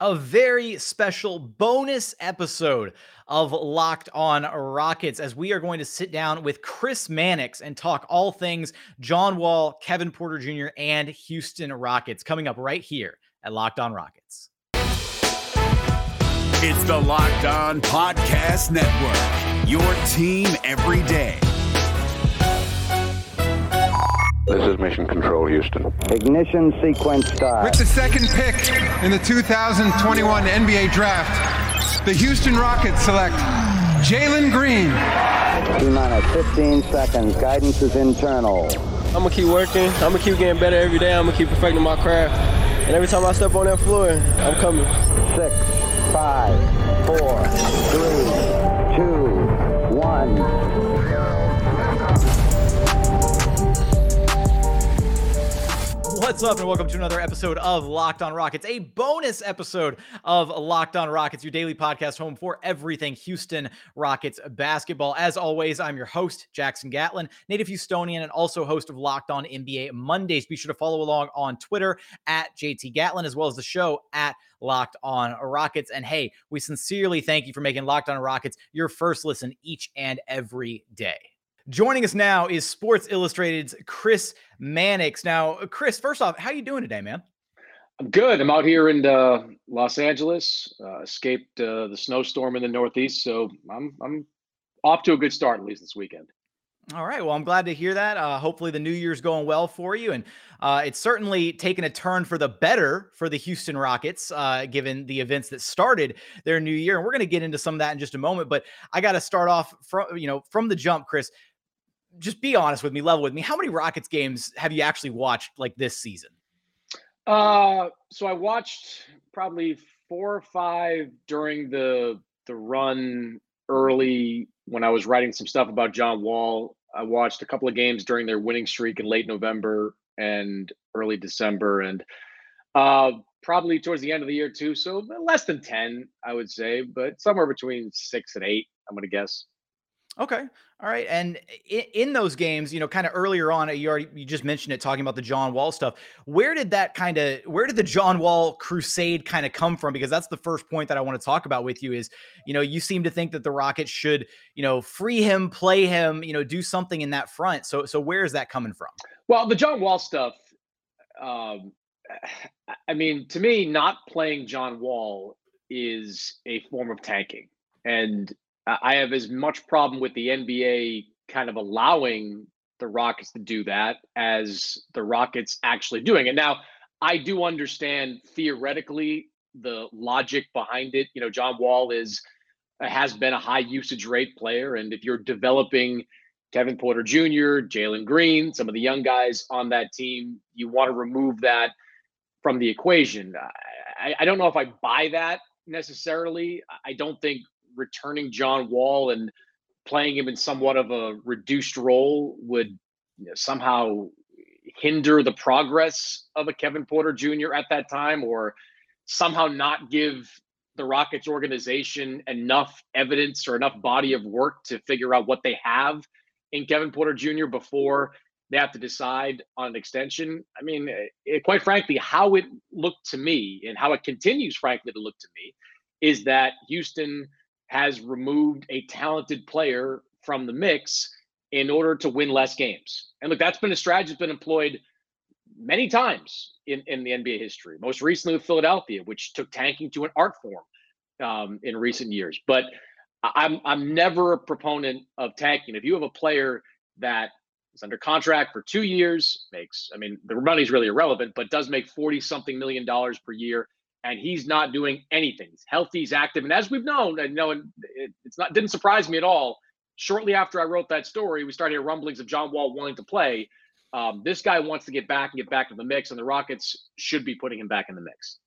a very special bonus episode of Locked On Rockets as we are going to sit down with Chris Mannix and talk all things John Wall, Kevin Porter Jr., and Houston Rockets coming up right here at Locked On Rockets. It's the Locked On Podcast Network, your team every day. This is Mission Control, Houston. Ignition sequence start. With the second pick in the 2021 NBA Draft, the Houston Rockets select Jalen Green. T minus 15 seconds. Guidance is internal. I'm gonna keep working. I'm gonna keep getting better every day. I'm gonna keep perfecting my craft. And every time I step on that floor, I'm coming. Six, five, four, three, two, one. What's up, and welcome to another episode of Locked On Rockets, a bonus episode of Locked On Rockets, your daily podcast home for everything Houston Rockets basketball. As always, I'm your host, Jackson Gatlin, native Houstonian, and also host of Locked On NBA Mondays. Be sure to follow along on Twitter at JT Gatlin, as well as the show at Locked On Rockets. And hey, we sincerely thank you for making Locked On Rockets your first listen each and every day. Joining us now is Sports Illustrated's Chris Mannix. Now, Chris, first off, how you doing today, man? I'm good. I'm out here in uh, Los Angeles. Uh, escaped uh, the snowstorm in the Northeast, so I'm I'm off to a good start at least this weekend. All right. Well, I'm glad to hear that. Uh, hopefully, the new year's going well for you, and uh, it's certainly taken a turn for the better for the Houston Rockets, uh, given the events that started their new year. And we're going to get into some of that in just a moment. But I got to start off from you know from the jump, Chris just be honest with me, level with me. How many Rockets games have you actually watched like this season? Uh, so I watched probably four or five during the the run early when I was writing some stuff about John Wall. I watched a couple of games during their winning streak in late November and early December, and uh, probably towards the end of the year too. So less than ten, I would say, but somewhere between six and eight. I'm to guess. Okay. All right. And in, in, those games, you know, kind of earlier on, you already you just mentioned it talking about the John Wall stuff. Where did that kind of where did the John Wall crusade kind of come from? Because that's the first point that I want to talk about with you is, you know, you seem to think that the Rockets should, you know, free him, play him, you know, do something in that front. So so where is that coming from? Well, the John Wall stuff, um, I mean, to me, not playing John Wall is a form of tanking. And I have as much problem with the NBA kind of allowing the Rockets to do that as the Rockets actually doing it. Now, I do understand theoretically the logic behind it. You know, John Wall is has been a high usage rate player, and if you're developing Kevin Porter Jr., Jalen Green, some of the young guys on that team, you want to remove that from the equation. I, I don't know if I buy that necessarily. I don't think returning John Wall and playing him in somewhat of a reduced role would you know, somehow hinder the progress of a Kevin Porter Jr. at that time or somehow not give the Rockets organization enough evidence or enough body of work to figure out what they have in Kevin Porter Jr. before they have to decide on an extension. I mean, it, quite frankly, how it looked to me and how it continues, frankly, to look to me is that Houston – has removed a talented player from the mix in order to win less games. And look, that's been a strategy that's been employed many times in, in the NBA history, most recently with Philadelphia, which took tanking to an art form um, in recent years. But I'm I'm never a proponent of tanking. If you have a player that is under contract for two years, makes I mean the money's really irrelevant, but does make 40 something million dollars per year and he's not doing anything. He's healthy, he's active, and as we've known, and you know, it, it's not didn't surprise me at all. Shortly after I wrote that story, we started rumblings of John Wall wanting to play. Um, this guy wants to get back and get back to the mix, and the Rockets should be putting him back in the mix.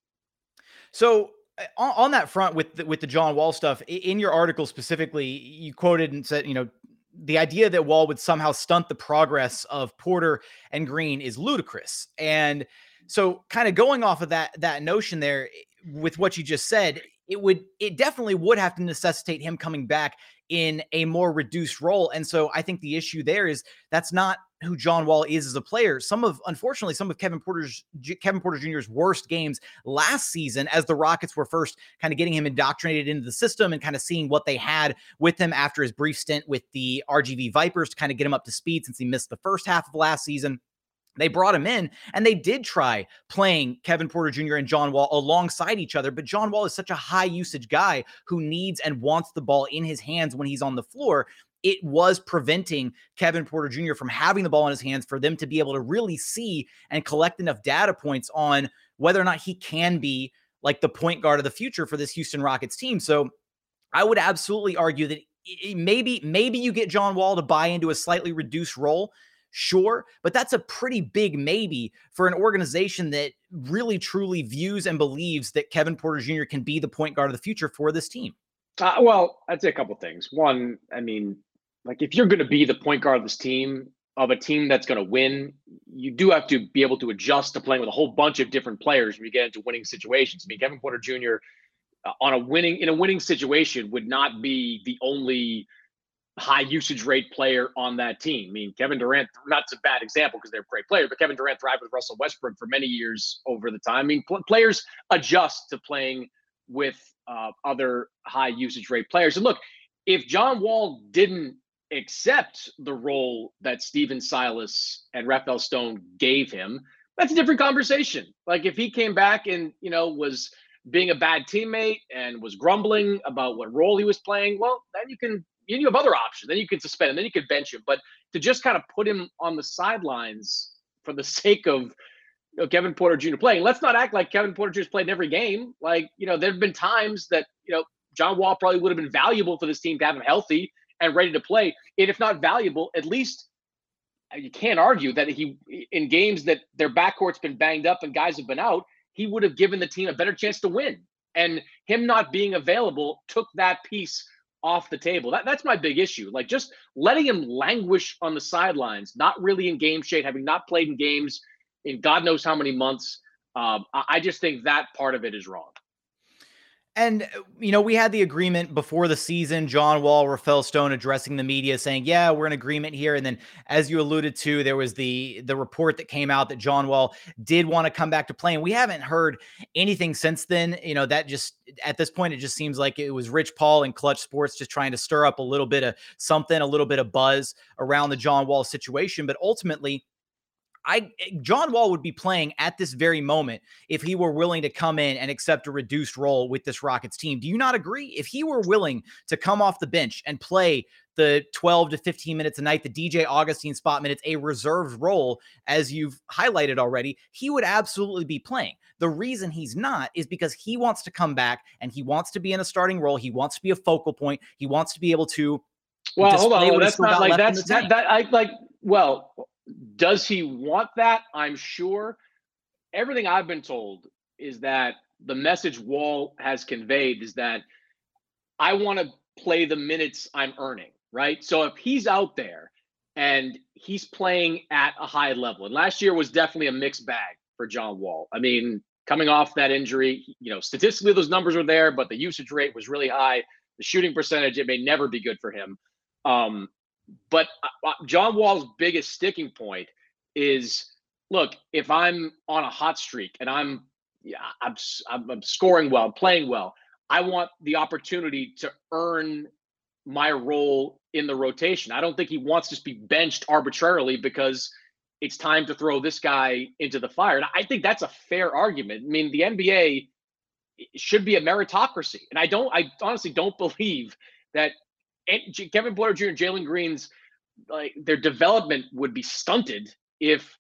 So uh, on, on that front with the, with the John Wall stuff in your article specifically, you quoted and said, you know, the idea that Wall would somehow stunt the progress of Porter and Green is ludicrous. And so kind of going off of that that notion there eh, with what you just said, it would it definitely would have to necessitate him coming back in a more reduced role. And so I think the issue there is that's not who John Wall is as a player. Some of, unfortunately, some of Kevin Porter's Kevin Porter Jr.'s worst games last season, as the Rockets were first kind of getting him indoctrinated into the system and kind of seeing what they had with him after his brief stint with the RGV Vipers to kind of get him up to speed since he missed the first half of last season. They brought him in and they did try playing Kevin Porter Jr. and John Wall alongside each other. But John Wall is such a high usage guy who needs and wants the ball in his hands when he's on the floor. It was preventing Kevin Porter Jr. from having the ball in his hands for them to be able to really see and collect enough data points on whether or not he can be like the point guard of the future for this Houston Rockets team. So I would absolutely argue that maybe maybe you get John Wall to buy into a slightly reduced role Sure, but that's a pretty big maybe for an organization that really truly views and believes that Kevin Porter Jr. can be the point guard of the future for this team. Uh, well, I'd say a couple things. One, I mean, like if you're going to be the point guard of this team, of a team that's going to win, you do have to be able to adjust to playing with a whole bunch of different players when you get into winning situations. I mean, Kevin Porter Jr. Uh, on a winning in a winning situation would not be the only high usage rate player on that team. I mean, Kevin Durant, not a bad example because they're a great player, but Kevin Durant thrived with Russell Westbrook for many years over the time. I mean, pl- players adjust to playing with uh, other high usage rate players. And look, if John Wall didn't accept the role that Stephen Silas and Rafael Stone gave him, that's a different conversation. Like if he came back and, you know, was being a bad teammate and was grumbling about what role he was playing, well, then you can you have other options. Then you can suspend him, then you can bench him. But to just kind of put him on the sidelines for the sake of you know, Kevin Porter Jr. playing, let's not act like Kevin Porter Jr. played in every game. Like, you know, there have been times that, you know, John Wall probably would have been valuable for this team to have him healthy and ready to play. And if not valuable, at least uh, you can't argue that he, in games that their backcourt's been banged up and guys have been out, he would have given the team a better chance to win. And him not being available took that piece off the table. That, that's my big issue. Like just letting him languish on the sidelines, not really in game shape, having not played in games in God knows how many months. Um, I, I just think that part of it is wrong. And, uh, you know, we had the agreement before the season, John Wall, Rafael Stone addressing the media saying, yeah, we're in agreement here. And then as you alluded to, there was the the report that came out that John Wall did want to come back to play. And we haven't heard anything since then. You know, that just at this point, it just seems like it was Rich Paul and Clutch Sports just trying to stir up a little bit of something, a little bit of buzz around the John Wall situation. But ultimately, I eh, John Wall would be playing at this very moment if he were willing to come in and accept a reduced role with this Rockets team. Do you not agree? If he were willing to come off the bench and play the 12 to 15 minutes a night, the DJ Augustin spot minutes, a reserved role, as you've highlighted already, he would absolutely be playing. The reason he's not is because he wants to come back and he wants to be in a starting role. He wants to be a focal point. He wants to be able to. Well, hold on. That's not like that's that, that I like. Well, does he want that? I'm sure. Everything I've been told is that the message Wall has conveyed is that I want to play the minutes I'm earning, right? So if he's out there and he's playing at a high level, and last year was definitely a mixed bag for John Wall. I mean, coming off that injury, you know, statistically those numbers were there, but the usage rate was really high. The shooting percentage, it may never be good for him. Um, but uh, uh, John Wall's biggest sticking point is look, if I'm on a hot streak and I'm yeah, I'm, I'm, scoring well, playing well, I want the opportunity to earn my role in the rotation. I don't think he wants to be benched arbitrarily because it's time to throw this guy into the fire. And I think that's a fair argument. I mean, the NBA should be a meritocracy. And I don't, I honestly don't believe that Kevin Porter Jr. and Jalen Green's like their development would be stunted if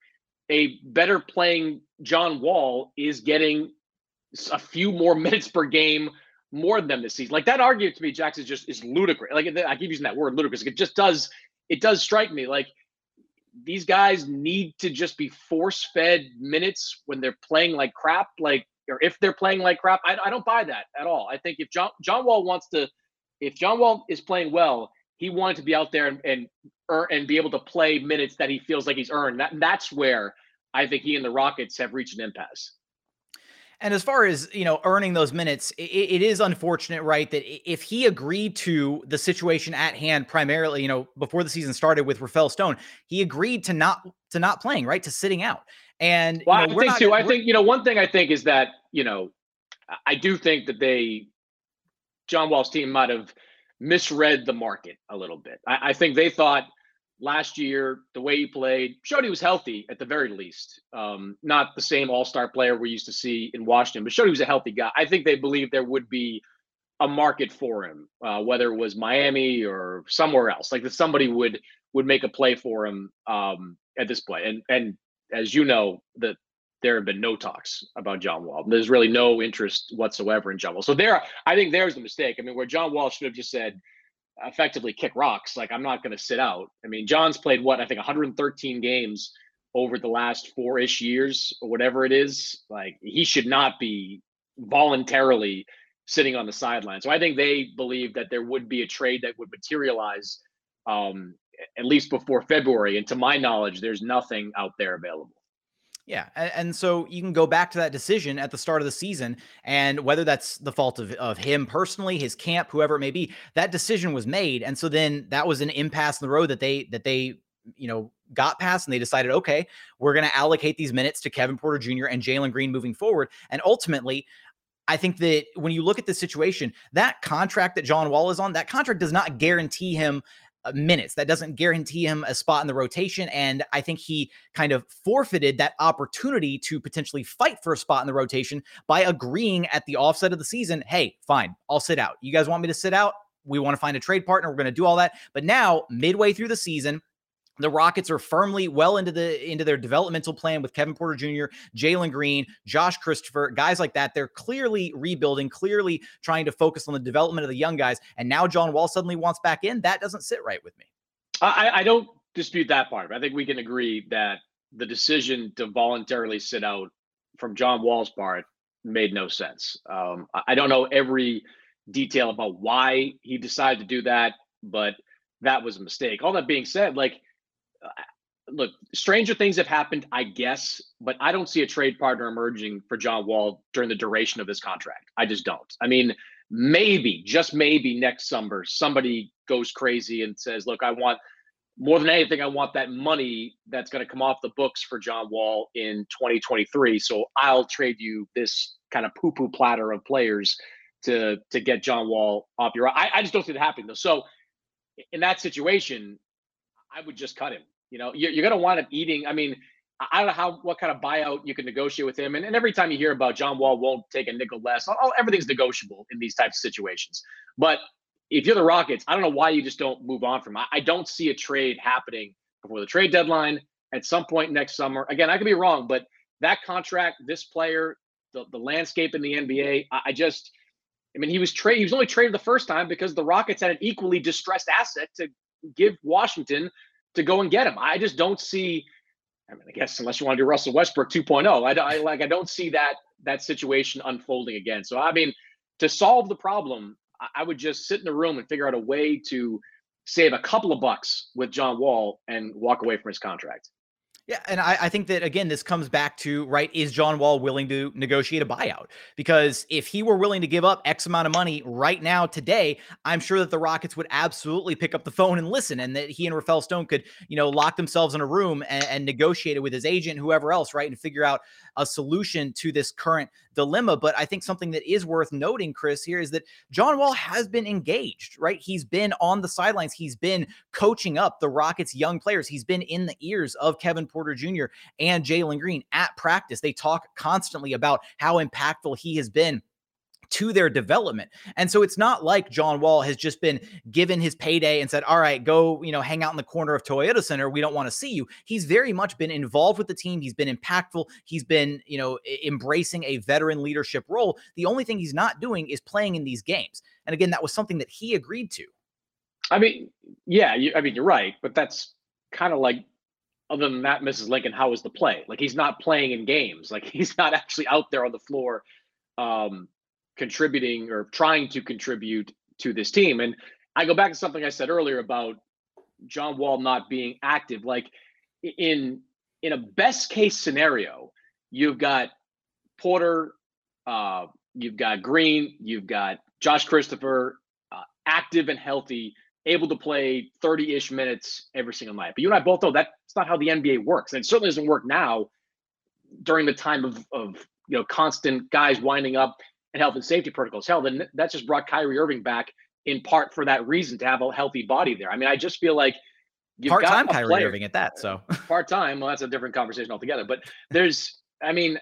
a better playing John Wall is getting a few more minutes per game more than them this season. Like that argument to me, Jackson, is just is ludicrous. Like I keep using that word ludicrous. It just does it does strike me like these guys need to just be force fed minutes when they're playing like crap. Like or if they're playing like crap, I, I don't buy that at all. I think if John John Wall wants to if John Wall is playing well, he wanted to be out there and and, earn, and be able to play minutes that he feels like he's earned. That that's where I think he and the Rockets have reached an impasse. And as far as you know, earning those minutes, it, it is unfortunate, right? That if he agreed to the situation at hand, primarily, you know, before the season started with Rafael Stone, he agreed to not to not playing, right, to sitting out. And well, you know, I think not, too. I think you know one thing. I think is that you know, I do think that they, John Wall's team might have misread the market a little bit. I, I think they thought last year, the way he played showed he was healthy at the very least. Um, not the same all star player we used to see in Washington, but showed he was a healthy guy. I think they believed there would be a market for him, uh, whether it was Miami or somewhere else. Like that somebody would would make a play for him um, at this point. And and as you know, that there have been no talks about John Wall. There's really no interest whatsoever in John Wall. So there, I think there's the mistake. I mean, where John Wall should have just said, effectively kick rocks. Like I'm not going to sit out. I mean, John's played what I think 113 games over the last four ish years or whatever it is. Like he should not be voluntarily sitting on the sideline. So I think they believe that there would be a trade that would materialize um, at least before February. And to my knowledge, there's nothing out there available. Yeah. And, so you can go back to that decision at the start of the season. And whether that's the fault of, of him personally, his camp, whoever it may be, that decision was made. And so then that was an impasse in the road that they, that they, you know, got past and they decided, okay, we're going to allocate these minutes to Kevin Porter Jr. and Jalen Green moving forward. And ultimately, I think that when you look at the situation, that contract that John Wall is on, that contract does not guarantee him Uh, minutes. That doesn't guarantee him a spot in the rotation. And I think he kind of forfeited that opportunity to potentially fight for a spot in the rotation by agreeing at the offset of the season hey, fine, I'll sit out. You guys want me to sit out? We want to find a trade partner. We're going to do all that. But now, midway through the season, the Rockets are firmly well into the into their developmental plan with Kevin Porter Jr., Jalen Green, Josh Christopher, guys like that. They're clearly rebuilding, clearly trying to focus on the development of the young guys. And now John Wall suddenly wants back in. That doesn't sit right with me. I, I don't dispute that part. I think we can agree that the decision to voluntarily sit out from John Wall's part made no sense. Um, I don't know every detail about why he decided to do that, but that was a mistake. All that being said, like look, stranger things have happened, I guess, but I don't see a trade partner emerging for John Wall during the duration of this contract. I just don't. I mean, maybe, just maybe next summer, somebody goes crazy and says, look, I want more than anything, I want that money that's going to come off the books for John Wall in 2023. So I'll trade you this kind of poo poo platter of players to to get John Wall off your. I, I just don't see that happening though. So in that situation, I would just cut him. You know, you're, you're going to wind up eating. I mean, I don't know how what kind of buyout you can negotiate with him. And, and every time you hear about John Wall won't take a nickel less, all, everything's negotiable in these types of situations. But if you're the Rockets, I don't know why you just don't move on from. I, I don't see a trade happening before the trade deadline at some point next summer. Again, I could be wrong, but that contract, this player, the, the landscape in the NBA, I, I just, I mean, he was trade. He was only traded the first time because the Rockets had an equally distressed asset to give Washington to go and get him. I just don't see. I mean, I guess unless you want to do Russell Westbrook 2.0, I, I like I don't see that that situation unfolding again. So I mean, to solve the problem, I would just sit in the room and figure out a way to save a couple of bucks with John Wall and walk away from his contract. Yeah, and I, I, think that again, this comes back to right: is John Wall willing to negotiate a buyout? Because if he were willing to give up X amount of money right now, today, I'm sure that the Rockets would absolutely pick up the phone and listen, and that he and Rafael Stone could, you know, lock themselves in a room and, and negotiate it with his agent, whoever else, right, and figure out a solution to this current dilemma. But I think something that is worth noting, Chris, here is that John Wall has been engaged, right? He's been on the sidelines. He's been coaching up the Rockets' young players. He's been in the ears of Kevin Porter Jr. and Jalen Green at practice. They talk constantly about how impactful he has been to their development. And so it's not like John Wall has just been given his payday and said, all right, go, you know, hang out in the corner of Toyota Center. We don't want to see you. He's very much been involved with the team. He's been impactful. He's been, you know, embracing a veteran leadership role. The only thing he's not doing is playing in these games. And again, that was something that he agreed to. I mean, yeah, you, I mean, you're right, but that's kind of like other than that, Mrs. Lincoln, how was the play? Like he's not playing in games. Like he's not actually out there on the floor um, contributing or trying to contribute to this team. And I go back to something I said earlier about John Wall not being active. Like in in a best case scenario, you've got Porter Uh, you've got Green, you've got Josh Christopher, uh, active and healthy, able to play 30 ish minutes every single night. But you and I both know that's not how the NBA works. And it certainly doesn't work now during the time of, of you know, constant guys winding up and health and safety protocols. Hell, then that's just brought Kyrie Irving back in part for that reason to have a healthy body there. I mean, I just feel like you've part time Kyrie player, Irving at that. So part time, well, that's a different conversation altogether. But there's, I mean,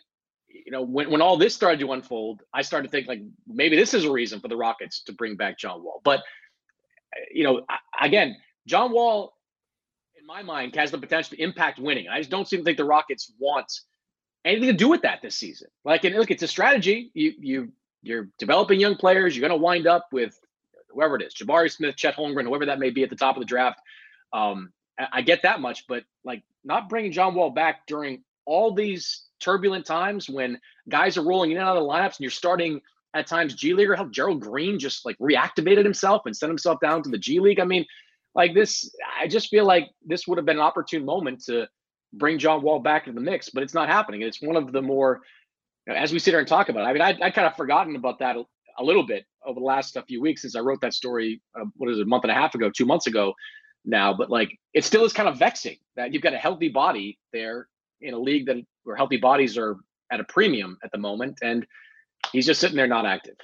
you know, when when all this started to unfold, I started to think like maybe this is a reason for the Rockets to bring back John Wall. But you know, again, John Wall, in my mind, has the potential to impact winning. I just don't seem to think the Rockets want anything to do with that this season. Like, and look, it's a strategy. You you you're developing young players. You're going to wind up with whoever it is, Jabari Smith, Chet Holmgren, whoever that may be at the top of the draft. Um, I get that much, but like not bringing John Wall back during all these turbulent times when guys are rolling in and out of the lineups and you're starting at times G Leaguer. How Gerald Green just like reactivated himself and sent himself down to the G League. I mean, like this, I just feel like this would have been an opportune moment to bring John Wall back into the mix, but it's not happening. It's one of the more, you know, as we sit here and talk about it, I mean, I, I kind of forgotten about that a, a, little bit over the last few weeks since I wrote that story, uh, what is it, a month and a half ago, two months ago now, but like it still is kind of vexing that you've got a healthy body there in a league that where healthy bodies are at a premium at the moment. And he's just sitting there not active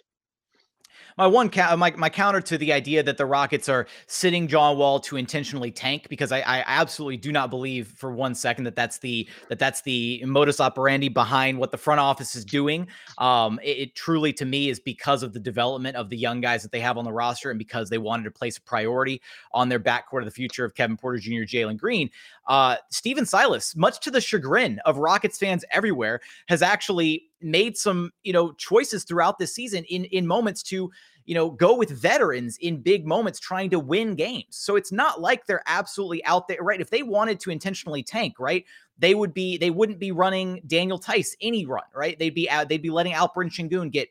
my one ca- my, my counter to the idea that the Rockets are sitting John Wall to intentionally tank because I, I absolutely do not believe for one second that that's the that that's the modus operandi behind what the front office is doing. Um, it, it truly to me is because of the development of the young guys that they have on the roster and because they wanted to place a priority on their backcourt of the future of Kevin Porter Jr., Jalen Green. Uh, Stephen Silas, much to the chagrin of Rockets fans everywhere, has actually made some, you know, choices throughout this season in in moments to, you know, go with veterans in big moments trying to win games. So it's not like they're absolutely out there, right? If they wanted to intentionally tank, right, they would be they wouldn't be running Daniel Theis any run, right? They'd be out, they'd be letting Alperen Sengun get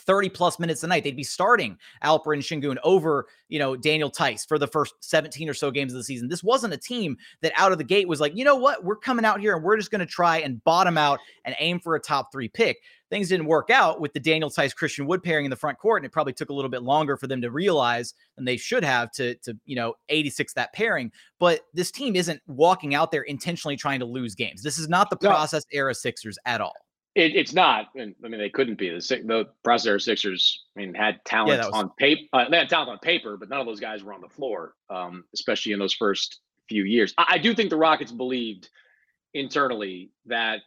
30 plus minutes a night. They'd be starting Alperen Sengun over, you know, Daniel Theis for the first 17 or so games of the season. This wasn't a team that out of the gate was like, you know what, we're coming out here and we're just going to try and bottom out and aim for a top three pick. Things didn't work out with the Daniel Theis Christian Wood pairing in the front court, and it probably took a little bit longer for them to realize than they should have to to you know 86 that pairing. But this team isn't walking out there intentionally trying to lose games. This is not the process era Sixers at all. It, it's not. I mean, they couldn't be. The the processor Sixers. I mean, had talent yeah, was... on paper. Uh, they had talent on paper, but none of those guys were on the floor, um, especially in those first few years. I, I do think the Rockets believed internally that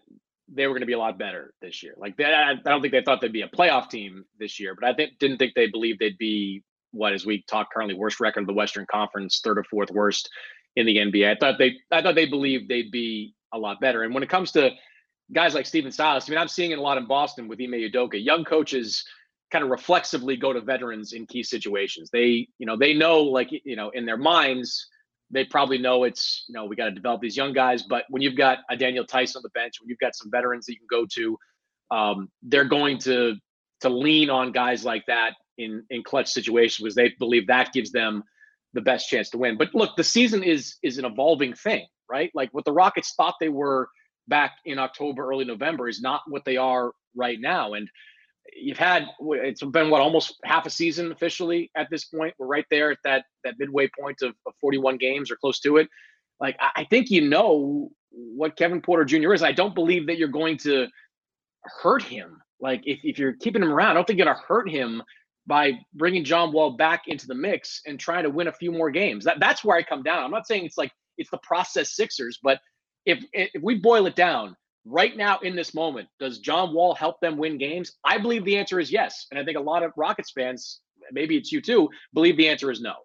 they were going to be a lot better this year. Like, they, I don't think they thought they'd be a playoff team this year, but I think, didn't think they believed they'd be what, as we talk currently, worst record of the Western Conference, third or fourth worst in the NBA. I thought they, I thought they believed they'd be a lot better. And when it comes to guys like Stephen Silas. I mean, I'm seeing it a lot in Boston with Ime Udoka. Young coaches kind of reflexively go to veterans in key situations. They, you know, they know like, you know, in their minds, they probably know it's, you know, we got to develop these young guys. But when you've got a Daniel Theis on the bench, when you've got some veterans that you can go to, um, they're going to to lean on guys like that in in clutch situations because they believe that gives them the best chance to win. But look, the season is is an evolving thing, right? Like what the Rockets thought they were back in October, early November is not what they are right now. And you've had it's been what almost half a season officially at this point. We're right there at that that midway point of, of 41 games or close to it. Like I think you know what Kevin Porter Jr. is. I don't believe that you're going to hurt him. Like if, if you're keeping him around, I don't think you're gonna hurt him by bringing John Wall back into the mix and trying to win a few more games. That that's where I come down. I'm not saying it's like it's the process Sixers, but if if we boil it down right now in this moment, does John Wall help them win games? I believe the answer is yes, and I think a lot of Rockets fans, maybe it's you too, believe the answer is no.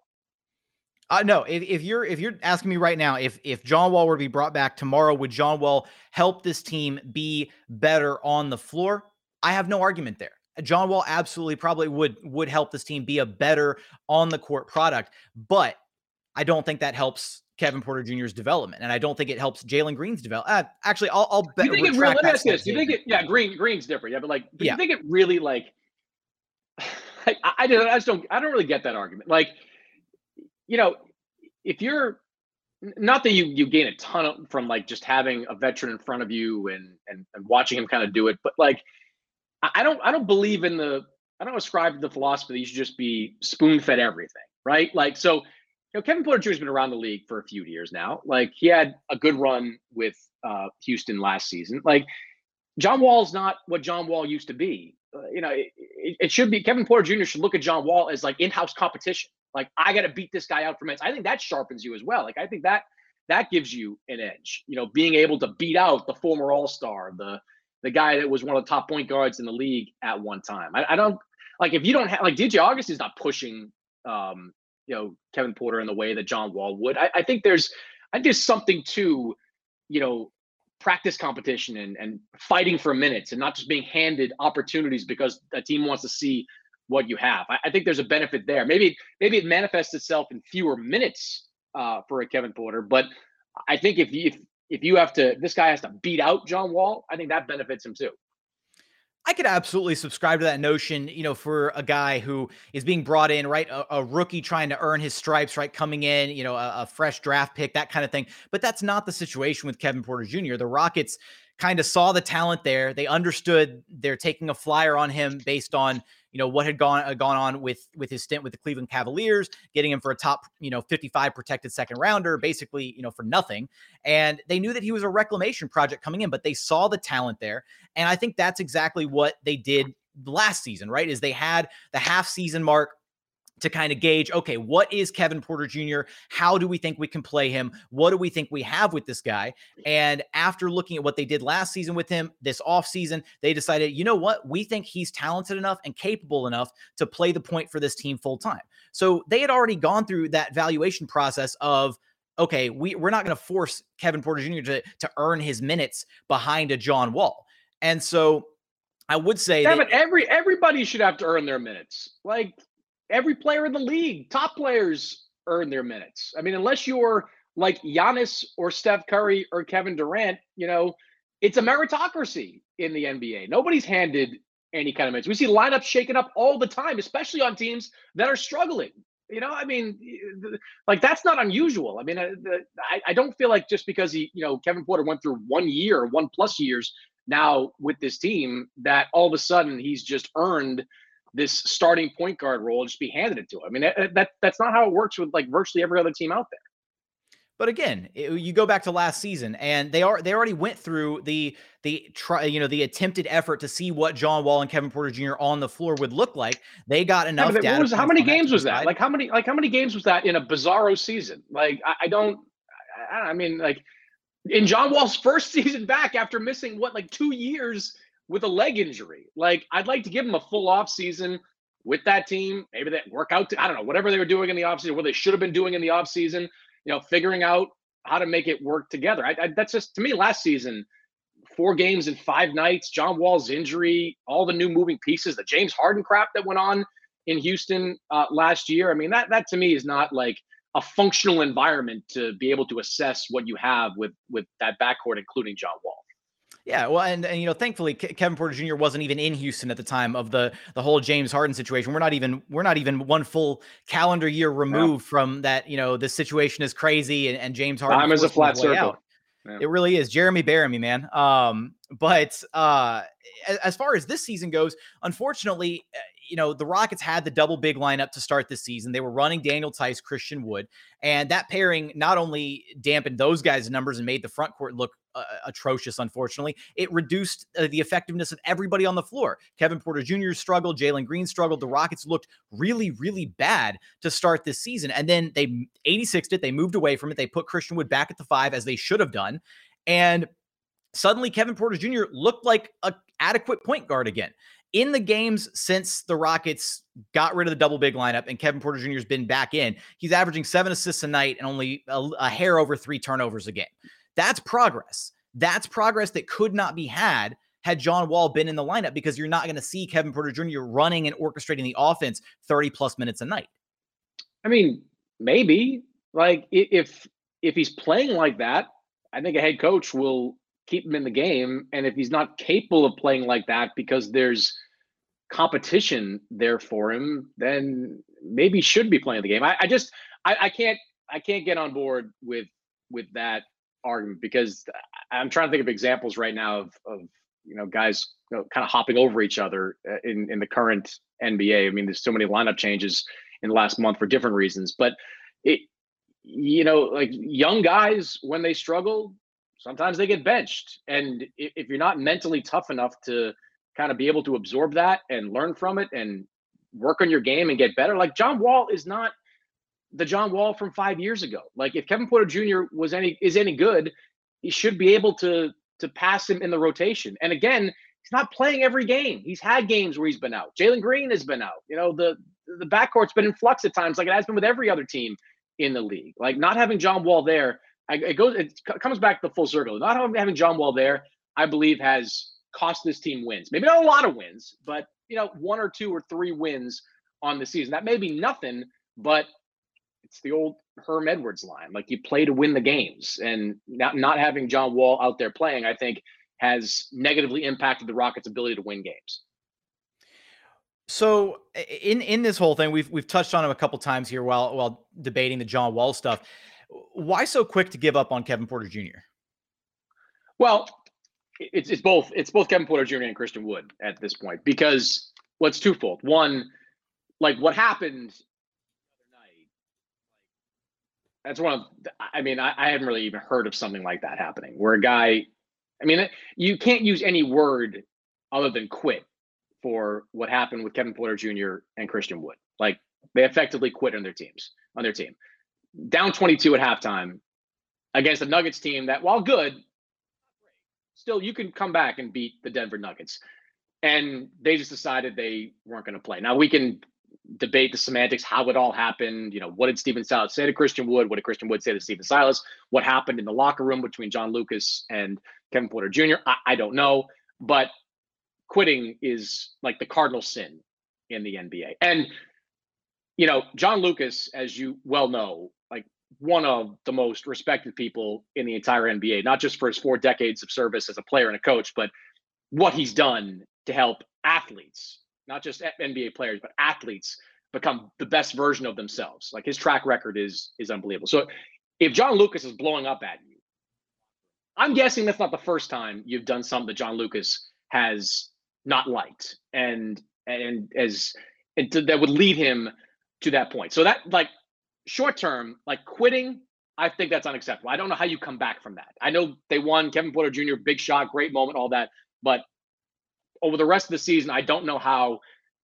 Uh, no, if, if you're if you're asking me right now, if if John Wall were to be brought back tomorrow, would John Wall help this team be better on the floor? I have no argument there. John Wall absolutely probably would would help this team be a better on the court product, but I don't think that helps Kevin Porter Jr.'s development, and I don't think it helps Jalen Green's development. Uh, actually, I'll, I'll bet. You think it really? Let me ask this: You think it? Yeah, Green Green's different. Yeah, but like, do yeah. you think it really like? I, I, I just don't. I don't really get that argument. Like, you know, if you're not that you you gain a ton of, from like just having a veteran in front of you and and, and watching him kind of do it, but like I I don't I don't believe in the I don't ascribe to the philosophy that you should just be spoon fed everything, right? Like so, you know, Kevin Porter Jr. has been around the league for a few years now. Like he had a good run with uh, Houston last season. Like John Wall's not what John Wall used to be. Uh, you know, it, it, it should be Kevin Porter Jr. should look at John Wall as like in-house competition. Like I got to beat this guy out for minutes. I think that sharpens you as well. Like I think that that gives you an edge. You know, being able to beat out the former All Star, the the guy that was one of the top point guards in the league at one time. I, I don't like if you don't have like DJ August is not pushing um, you know Kevin Porter in the way that John Wall would. I, I think there's I think there's something to you know practice competition and, and fighting for minutes and not just being handed opportunities because a team wants to see what you have. I, I think there's a benefit there. Maybe maybe it manifests itself in fewer minutes uh, for a Kevin Porter, but I think if you if, if you have to this guy has to beat out John Wall, I think that benefits him too. I could absolutely subscribe to that notion, you know, for a guy who is being brought in, right? A, a rookie trying to earn his stripes, right? Coming in, you know, a, a, fresh draft pick, that kind of thing. But that's not the situation with Kevin Porter Jr. The Rockets kind of saw the talent there. They understood they're taking a flyer on him based on you know what had gone uh, gone on with with his stint with the Cleveland Cavaliers, getting him for a top you know 55 protected second rounder, basically you know for nothing. And they knew that he was a reclamation project coming in, but they saw the talent there, and I think that's exactly what they did last season. Right? Is they had the half season mark to kind of gauge okay, what is Kevin Porter Jr.? How do we think we can play him? What do we think we have with this guy? And after looking at what they did last season with him, this offseason, they decided, you know what? We think he's talented enough and capable enough to play the point for this team full time. So they had already gone through that valuation process of, okay, we, we're not going to force Kevin Porter Jr. to, to earn his minutes behind a John Wall. And so I would say yeah, that, every everybody should have to earn their minutes. Like every player in the league, top players earn their minutes. I mean, unless you're like Giannis or Steph Curry or Kevin Durant, you know, it's a meritocracy in the NBA. Nobody's handed any kind of minutes. We see lineups shaken up all the time, especially on teams that are struggling. You know, I mean, like that's not unusual. I mean, uh, I, I don't feel like just because he, you know, Kevin Porter went through one year, one plus years now with this team, that all of a sudden he's just earned this starting point guard role just be handed it to him. I mean, that, that that's not how it works with like virtually every other team out there. But again, it, you go back to last season, and they are they already went through the the try you know the attempted effort to see what John Wall and Kevin Porter Jr. on the floor would look like. They got enough. Yeah, was, how many games was that? Like how many like how many games was that in a bizarro season? Like I, I don't. I, I mean, like in John Wall's first season back after missing what like two years with a leg injury. Like I'd like to give him a full off season with that team. Maybe that work out. I don't know whatever they were doing in the offseason, what they should have been doing in the offseason. You know, figuring out how to make it work together. I, I, that's just to me last season. Four games in five nights. John Wall's injury, all the new moving pieces, the James Harden crap that went on in Houston uh, last year. I mean, that that to me is not like a functional environment to be able to assess what you have with with that backcourt, including John Wall. Yeah, well, and, and you know, thankfully, Kevin Porter Jr. wasn't even in Houston at the time of the the whole James Harden situation. We're not even we're not even one full calendar year removed yeah. from that. You know, the situation is crazy, and, and James Harden. Time is a flat circle. Yeah. It really is. Jeremy Bearimy, man. Um, but uh, as far as this season goes, unfortunately, uh, you know, the Rockets had the double big lineup to start this season. They were running Daniel Theis, Christian Wood, and that pairing not only dampened those guys' numbers and made the front court look uh, atrocious, unfortunately, it reduced uh, the effectiveness of everybody on the floor. Kevin Porter Jr. struggled, Jalen Green struggled. The Rockets looked really, really bad to start this season. And then they 86'd it. They moved away from it. They put Christian Wood back at the five as they should have done. And suddenly Kevin Porter Jr. looked like a adequate point guard again in the games since the Rockets got rid of the double big lineup and Kevin Porter Jr. has been back in, he's averaging seven assists a night and only a, a, hair over three turnovers a game. That's progress. That's progress that could not be had had John Wall been in the lineup because you're not going to see Kevin Porter Jr. running and orchestrating the offense 30 plus minutes a night. I mean, maybe like if if he's playing like that, I think a head coach will keep him in the game. And if he's not capable of playing like that because there's competition there for him, then maybe should be playing the game. I, I just I, I can't I can't get on board with with that argument because I'm trying to think of examples right now of, of you know, guys you know, kind of hopping over each other uh, in in the current NBA. I mean, there's so many lineup changes in the last month for different reasons, but it, you know, like young guys when they struggle, sometimes they get benched, and if you're not mentally tough enough to kind of be able to absorb that and learn from it and work on your game and get better, like John Wall is not the John Wall from five years ago. Like if Kevin Porter Jr. was any is any good, he should be able to to pass him in the rotation. And again, he's not playing every game. He's had games where he's been out. Jalen Green has been out. You know, the the backcourt's been in flux at times, like it has been with every other team in the league. Like not having John Wall there, it goes it comes back to full circle. Not having John Wall there, I believe, has cost this team wins. Maybe not a lot of wins, but you know, one or two or three wins on the season. That may be nothing, but it's the old Herm Edwards line. Like you play to win the games, and not not having John Wall out there playing, I think, has negatively impacted the Rockets' ability to win games. So in in this whole thing, we've we've touched on him a couple times here while while debating the John Wall stuff. Why so quick to give up on Kevin Porter Jr.? Well, it's it's both it's both Kevin Porter Jr. and Christian Wood at this point because well, twofold. One, like what happened that's one of i mean I, I, haven't really even heard of something like that happening where a guy i mean you can't use any word other than quit for what happened with kevin porter jr and christian wood like they effectively quit on their teams on their team down 22 at halftime against a nuggets team that while good still you can come back and beat the denver nuggets and they just decided they weren't going to play now we can debate the semantics, how it all happened. You know, what did Stephen Silas say to Christian Wood? What did Christian Wood say to Stephen Silas? What happened in the locker room between John Lucas and Kevin Porter Jr.? I, I don't know, but quitting is like the cardinal sin in the NBA. And you know, John Lucas, as you well know, like one of the most respected people in the entire NBA, not just for his four decades of service as a player and a coach, but what he's done to help athletes not just NBA players, but athletes become the best version of themselves. Like his track record is is unbelievable. So if John Lucas is blowing up at you, I'm guessing that's not the first time you've done something that John Lucas has not liked, and and as and to, that would lead him to that point. So that like short term, like quitting, I think that's unacceptable. I don't know how you come back from that. I know they won Kevin Porter Jr. big shot, great moment, all that, but over the rest of the season, I don't know how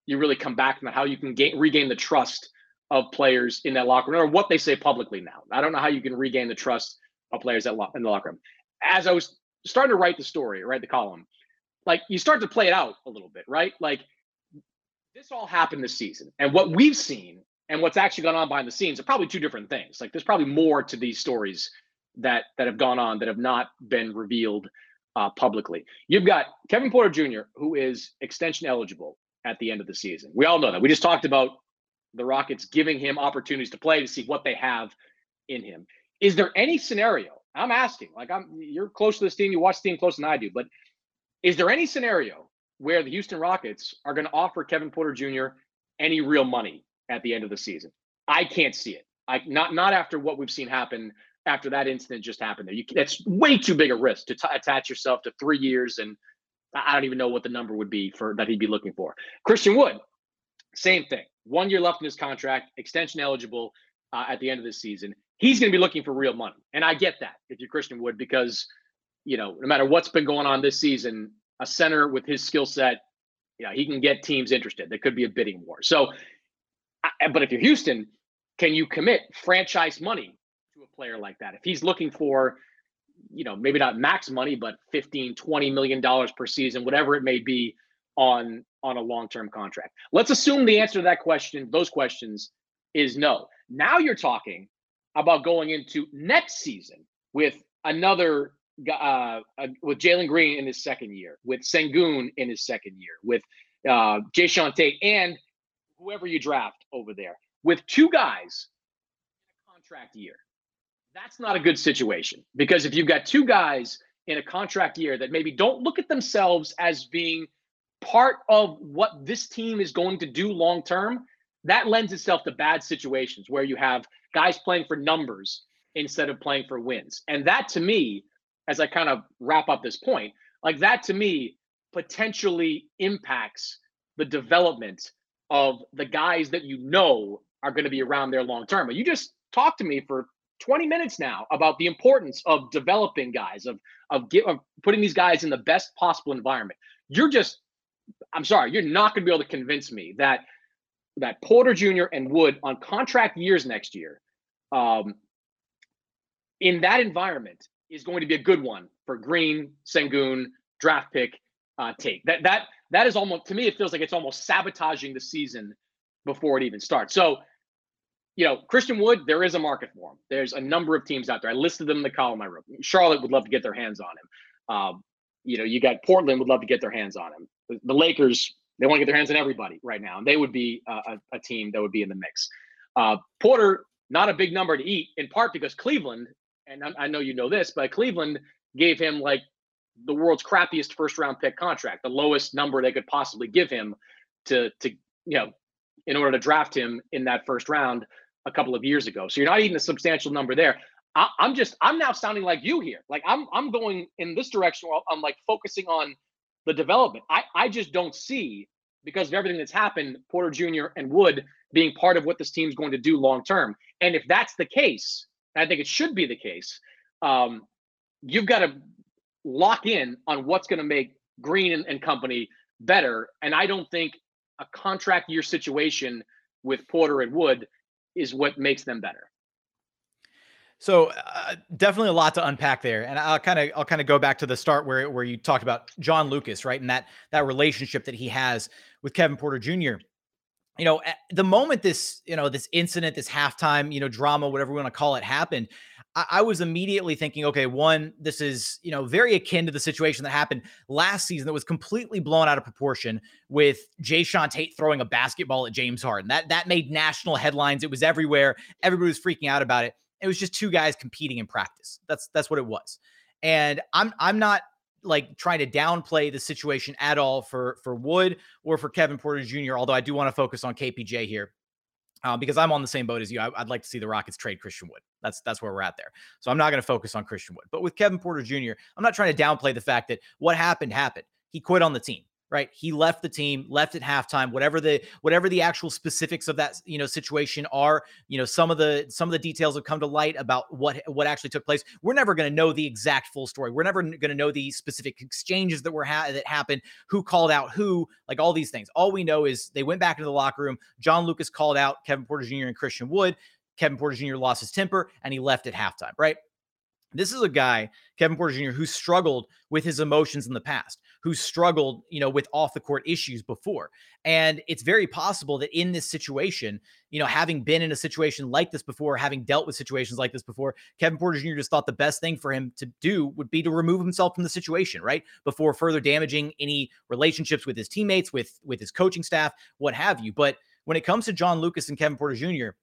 you really come back from that, how you can gain, regain the trust of players in that locker room or what they say publicly now. I don't know how you can regain the trust of players lo- in the locker room. As I was starting to write the story, write the column, like you start to play it out a little bit, right? Like this all happened this season. And what we've seen and what's actually gone on behind the scenes are probably two different things. Like there's probably more to these stories that that have gone on that have not been revealed uh, publicly. You've got Kevin Porter Jr., who is extension eligible at the end of the season. We all know that. We just talked about the Rockets giving him opportunities to play to see what they have in him. Is there any scenario? I'm asking, like I'm you're close to this team, you watch the team closer than I do, but is there any scenario where the Houston Rockets are going to offer Kevin Porter Jr. any real money at the end of the season? I can't see it. I not not after what we've seen happen after that incident just happened there. You, that's way too big a risk to t- attach yourself to three years, and I don't even know what the number would be for that he'd be looking for. Christian Wood, same thing. One year left in his contract, extension eligible uh, at the end of the season. He's going to be looking for real money, and I get that if you're Christian Wood because you know no matter what's been going on this season, a center with his skill set, you know, he can get teams interested. There could be a bidding war. So, but if you're Houston, can you commit franchise money to a player like that. If he's looking for, you know, maybe not max money, but 15, 20 million dollars per season, whatever it may be on on a long-term contract. Let's assume the answer to that question, those questions is no. Now you're talking about going into next season with another uh, uh, with Jalen Green in his second year, with Sengun in his second year, with uh, Jae'Sean Tate, and whoever you draft over there, with two guys in a contract year that's not a good situation because if you've got two guys in a contract year that maybe don't look at themselves as being part of what this team is going to do long term, that lends itself to bad situations where you have guys playing for numbers instead of playing for wins. And that to me, as I kind of wrap up this point, like that to me potentially impacts the development of the guys that you know are going to be around there long term. But you just talked to me for 20 minutes now about the importance of developing guys, of of, get, of putting these guys in the best possible environment. You're just, I'm sorry, you're not going to be able to convince me that that Porter Jr. and Wood on contract years next year, um, in that environment, is going to be a good one for Green, Sengun, draft pick, uh, take. That that that is almost to me, it feels like it's almost sabotaging the season before it even starts. So, you know, Christian Wood, there is a market for him. There's a number of teams out there. I listed them in the column I wrote. Charlotte would love to get their hands on him. Um, you know, you got Portland would love to get their hands on him. The, the Lakers, they want to get their hands on everybody right now, and they would be a, a, a team that would be in the mix. Uh, Porter, not a big number to eat, in part because Cleveland, and I, I know you know this, but Cleveland gave him like the world's crappiest first round pick contract, the lowest number they could possibly give him to to you know in order to draft him in that first round a couple of years ago. So you're not eating a substantial number there. I, am just I'm now sounding like you here. Like I'm I'm going in this direction. I'm like focusing on the development. I I just don't see because of everything that's happened, Porter Jr. and Wood being part of what this team's going to do long term. And if that's the case, I think it should be the case. Um, you've got to lock in on what's going to make Green and, and company better. And I don't think a contract year situation with Porter and Wood is what makes them better. So uh, definitely a lot to unpack there, and I'll kind of I'll kind of go back to the start where where you talked about John Lucas, right, and that that relationship that he has with Kevin Porter Jr. You know, the moment this you know this incident, this halftime you know drama, whatever we want to call it, happened, I, I was immediately thinking, okay, one, this is, you know, very akin to the situation that happened last season that was completely blown out of proportion with Jae'Sean Tate throwing a basketball at James Harden. That that made national headlines. It was everywhere. Everybody was freaking out about it. It was just two guys competing in practice. That's that's what it was. And I'm I'm not like trying to downplay the situation at all for for Wood or for Kevin Porter Jr. Although I do want to focus on KPJ here uh, because I'm on the same boat as you. I, would like to see the Rockets trade Christian Wood. That's that's where we're at there. So I'm not going to focus on Christian Wood. But with Kevin Porter Jr., I'm not trying to downplay the fact that what happened happened. He quit on the team right? He left the team, left at halftime, whatever the whatever the actual specifics of that, you know, situation are, you know, some of the some of the details have come to light about what what actually took place. We're never going to know the exact full story. We're never going to know the specific exchanges that were ha- that happened, who called out who, like all these things. All we know is they went back into the locker room. John Lucas called out Kevin Porter Jr. and Christian Wood. Kevin Porter Jr. lost his temper and he left at halftime, right? This is a guy, Kevin Porter Jr., who struggled with his emotions in the past, who struggled, you know, with off the court issues before. And it's very possible that in this situation, you know, having been in a situation like this before, having dealt with situations like this before, Kevin Porter Jr. just thought the best thing for him to do would be to remove himself from the situation, right? Before further damaging any relationships with his teammates, with with his coaching staff, what have you. But when it comes to John Lucas and Kevin Porter Jr.,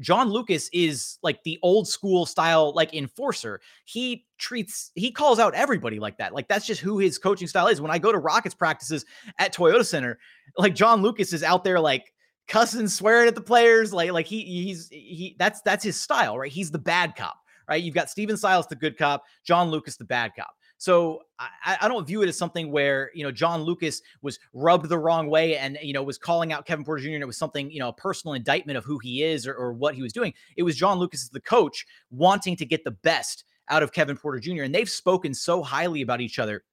John Lucas is like the old school style, like enforcer. He treats, he calls out everybody like that. Like that's just who his coaching style is. When I go to Rockets practices at Toyota Center, like John Lucas is out there like cussing, swearing at the players. Like, like he, he's, he, that's, that's his style, right? He's the bad cop, right? You've got Stephen Silas, the good cop, John Lucas, the bad cop. So I, I, don't view it as something where you know John Lucas was rubbed the wrong way and you know was calling out Kevin Porter Jr. and it was something you know a personal indictment of who he is or, or what he was doing. It was John Lucas the coach wanting to get the best out of Kevin Porter Jr. and they've spoken so highly about each other.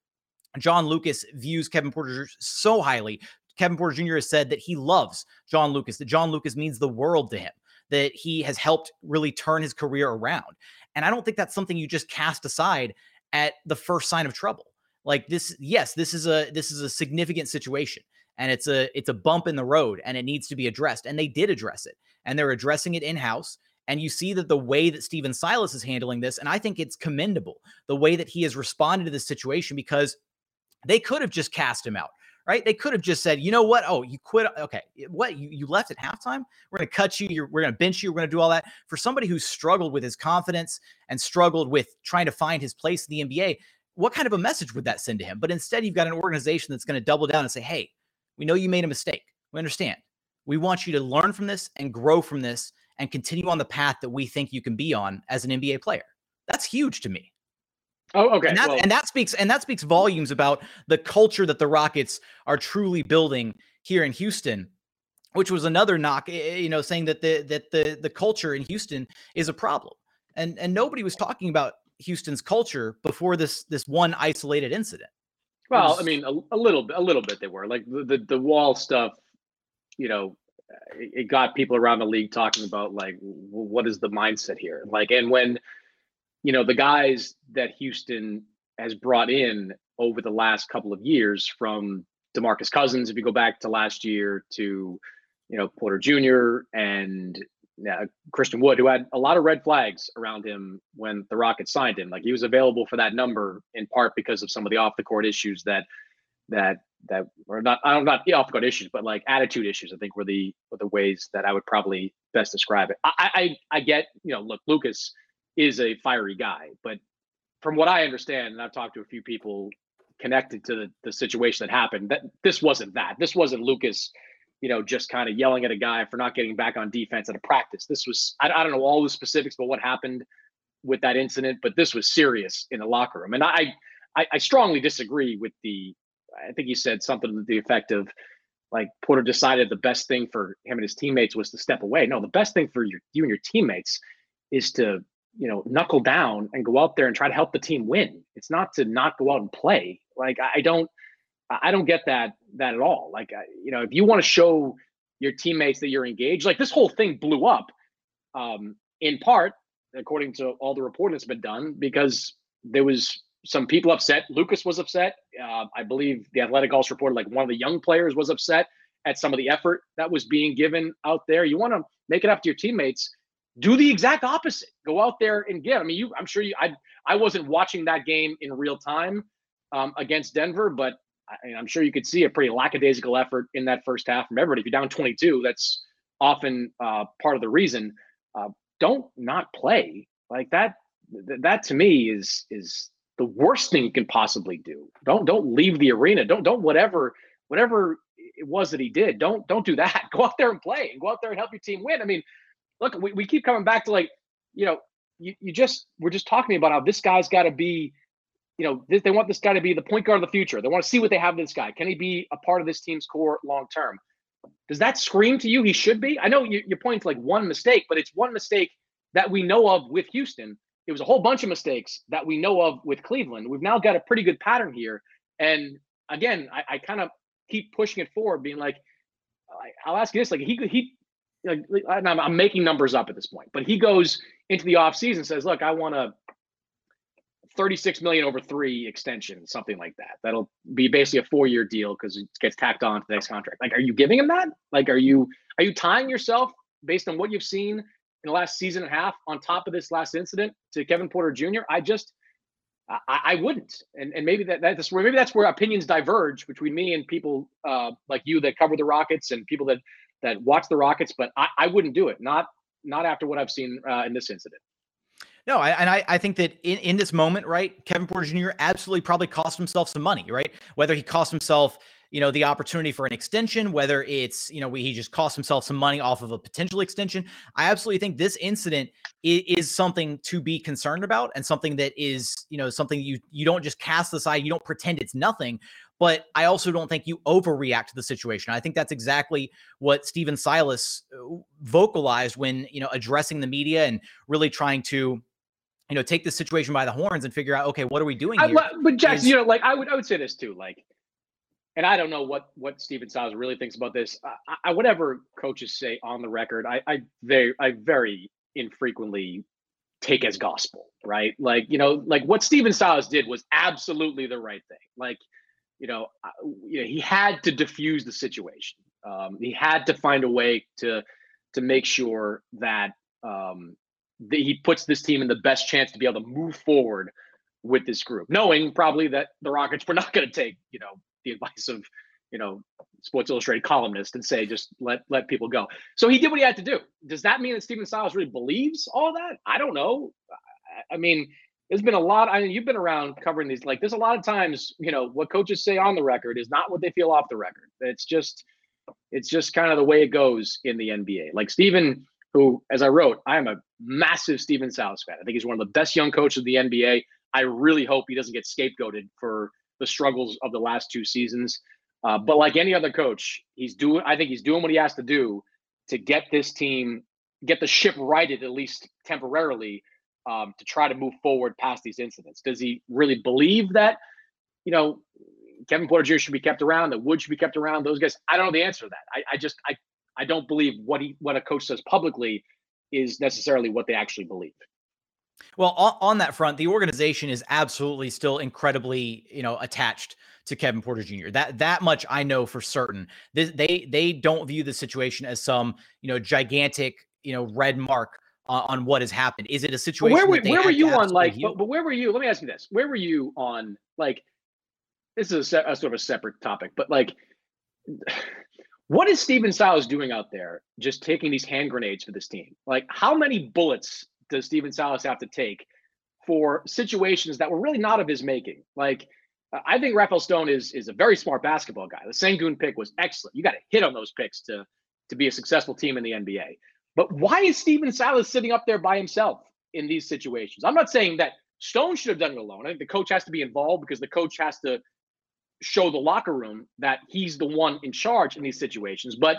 John Lucas views Kevin Porter so highly. Kevin Porter Jr. has said that he loves John Lucas, that John Lucas means the world to him, that he has helped really turn his career around. And I don't think that's something you just cast aside at the first sign of trouble. Like this, yes, this is a this is a significant situation and it's a it's a bump in the road and it needs to be addressed. And they did address it. And they're addressing it in-house. And you see that the way that Stephen Silas is handling this, and I think it's commendable the way that he has responded to this situation because they could have just cast him out right? They could have just said, you know what? Oh, you quit. Okay. What? You, you left at halftime? We're going to cut you. You're, we're going to bench you. We're going to do all that. For somebody who struggled with his confidence and struggled with trying to find his place in the NBA, what kind of a message would that send to him? But instead, you've got an organization that's going to double down and say, hey, we know you made a mistake. We understand. We want you to learn from this and grow from this and continue on the path that we think you can be on as an NBA player. That's huge to me. Oh, okay. And that, well, and that speaks and that speaks volumes about the culture that the Rockets are truly building here in Houston, which was another knock, eh, eh, you know, saying that the that the the culture in Houston is a problem. And and nobody was talking about Houston's culture before this this one isolated incident. well, was- I mean, a, a little bit, a little bit they were like the, the the wall stuff. You know, it, it got people around the league talking about like, what is the mindset here? Like, and when you know the guys that Houston has brought in over the last couple of years, from DeMarcus Cousins, if you go back to last year, to you know Porter Jr. and yeah, Christian Wood, who had a lot of red flags around him when the Rockets signed him. Like he was available for that number in part because of some of the off the court issues that that that were not I don't not the off the court issues, but like attitude issues. I think were the were the ways that I would probably best describe it. I I, I get you know look Lucas is a fiery guy, but from what I understand, and I've talked to a few people connected to the, the situation that happened, that this wasn't that. This wasn't Lucas you know, just kind of yelling at a guy for not getting back on defense at a practice. This was, I, I don't know all the specifics but what happened with that incident, but this was serious in the locker room. And I, I, I strongly disagree with the, I think he said something to the effect of like Porter decided the best thing for him and his teammates was to step away. No, the best thing for your, you and your teammates is to, you know, knuckle down and go out there and try to help the team win. It's not to not go out and play. Like, I, don't, I don't get that that at all. Like, you know, if you want to show your teammates that you're engaged, like this whole thing blew up, um, in part, according to all the reporting that's been done, because there was some people upset. Lucas was upset. Uh, I believe the Athletic also reported like one of the young players was upset at some of the effort that was being given out there. You want to make it up to your teammates. Do the exact opposite. Go out there and give. I mean, you. I'm sure you. I. I wasn't watching that game in real time um, against Denver, but I, I'm sure you could see a pretty lackadaisical effort in that first half from everybody. If you're down 22, that's often uh, part of the reason. Uh, don't not play like that. th- That to me is is the worst thing you can possibly do. Don't don't leave the arena. Don't don't whatever whatever it was that he did. Don't don't do that. Go out there and play and go out there and help your team win. I mean, look, we, we keep coming back to like you know you, you just we're just talking about how this guy's got to be you know, this, they want this guy to be the point guard of the future. They want to see what they have this guy. Can he be a part of this team's core long term? Does that scream to you he should be? I know you, you're pointing to like one mistake, but it's one mistake that we know of with Houston. It was a whole bunch of mistakes that we know of with Cleveland. We've now got a pretty good pattern here. And again, I, I kind of keep pushing it forward, being like, I- I'll ask you this: like he he, like I'm, I'm making numbers up at this point, but he goes into the offseason and says, "Look, I want a 36 million over three extension, something like that. That'll be basically a four-year deal because it gets tacked on to the next contract. Like, are you giving him that? Like, are you are you tying yourself based on what you've seen in the last season and a half on top of this last incident to Kevin Porter Jr.? I just I, I wouldn't. And and maybe that that's where maybe that's where opinions diverge between me and people uh, like you that cover the Rockets and people that that watch the Rockets. But I, I wouldn't do it. Not not after what I've seen uh, in this incident. No, I, and I, I think that in, in this moment, right, Kevin Porter Jr. absolutely probably cost himself some money, right? Whether he cost himself, you know, the opportunity for an extension, whether it's, you know, he just cost himself some money off of a potential extension. I absolutely think this incident is, is something to be concerned about and something that is, you know, something you you don't just cast aside, you don't pretend it's nothing. But I also don't think you overreact to the situation. I think that's exactly what Stephen Silas uh, vocalized when, you know, addressing the media and really trying to you know, take the situation by the horns and figure out, okay, what are we doing I, here? but- but Jackson, is- you know, like I would, I would say this too, like, and I don't know what what Stephen Silas really thinks about this. I, I, whatever coaches say on the record, I, I very, I very infrequently take as gospel, right? Like, you know, like what Stephen Silas did was absolutely the right thing. Like, you know, you know, he had to diffuse the situation. Um, he had to find a way to to make sure that um, that he puts this team in the best chance to be able to move forward with this group, knowing probably that the Rockets were not going to take, you know, the advice of, you know, Sports Illustrated columnist and say just let let people go. So he did what he had to do. Does that mean that Stephen Silas really believes all that? I don't know. I mean, there's been a lot. I mean, you've been around covering these. Like, there's a lot of times, you know, what coaches say on the record is not what they feel off the record. It's just, it's just kind of the way it goes in the NBA. Like Stephen, who, as I wrote, I am a massive Stephen Silas fan. I think he's one of the best young coaches of the NBA. I really hope he doesn't get scapegoated for the struggles of the last two seasons. Uh, but like any other coach, he's doing. I think he's doing what he has to do to get this team, get the ship righted at least temporarily, um, to try to move forward past these incidents. Does he really believe that, you know, Kevin Porter Jr. should be kept around, that Wood should be kept around? Those guys, I don't know the answer to that. I, I just, I, I don't believe what he, what a coach says publicly is necessarily what they actually believe. Well, on, that front, the organization is absolutely still incredibly, you know, attached to Kevin Porter Jr. That that much I know for certain. They they don't view the situation as some, you know, gigantic, you know, red mark on, on what has happened. Is it a situation? where were, where were you on like? But, but, where were you? Let me ask you this: Where were you on like? This is a, a sort of a separate topic, but like. What is Stephen Silas doing out there just taking these hand grenades for this team? Like, how many bullets does Stephen Silas have to take for situations that were really not of his making? Like, I think Rafael Stone is is a very smart basketball guy. The Sengun pick was excellent. You got to hit on those picks to to be a successful team in the NBA. But why is Stephen Silas sitting up there by himself in these situations? I'm not saying that Stone should have done it alone. I think the coach has to be involved because the coach has to show the locker room that he's the one in charge in these situations. But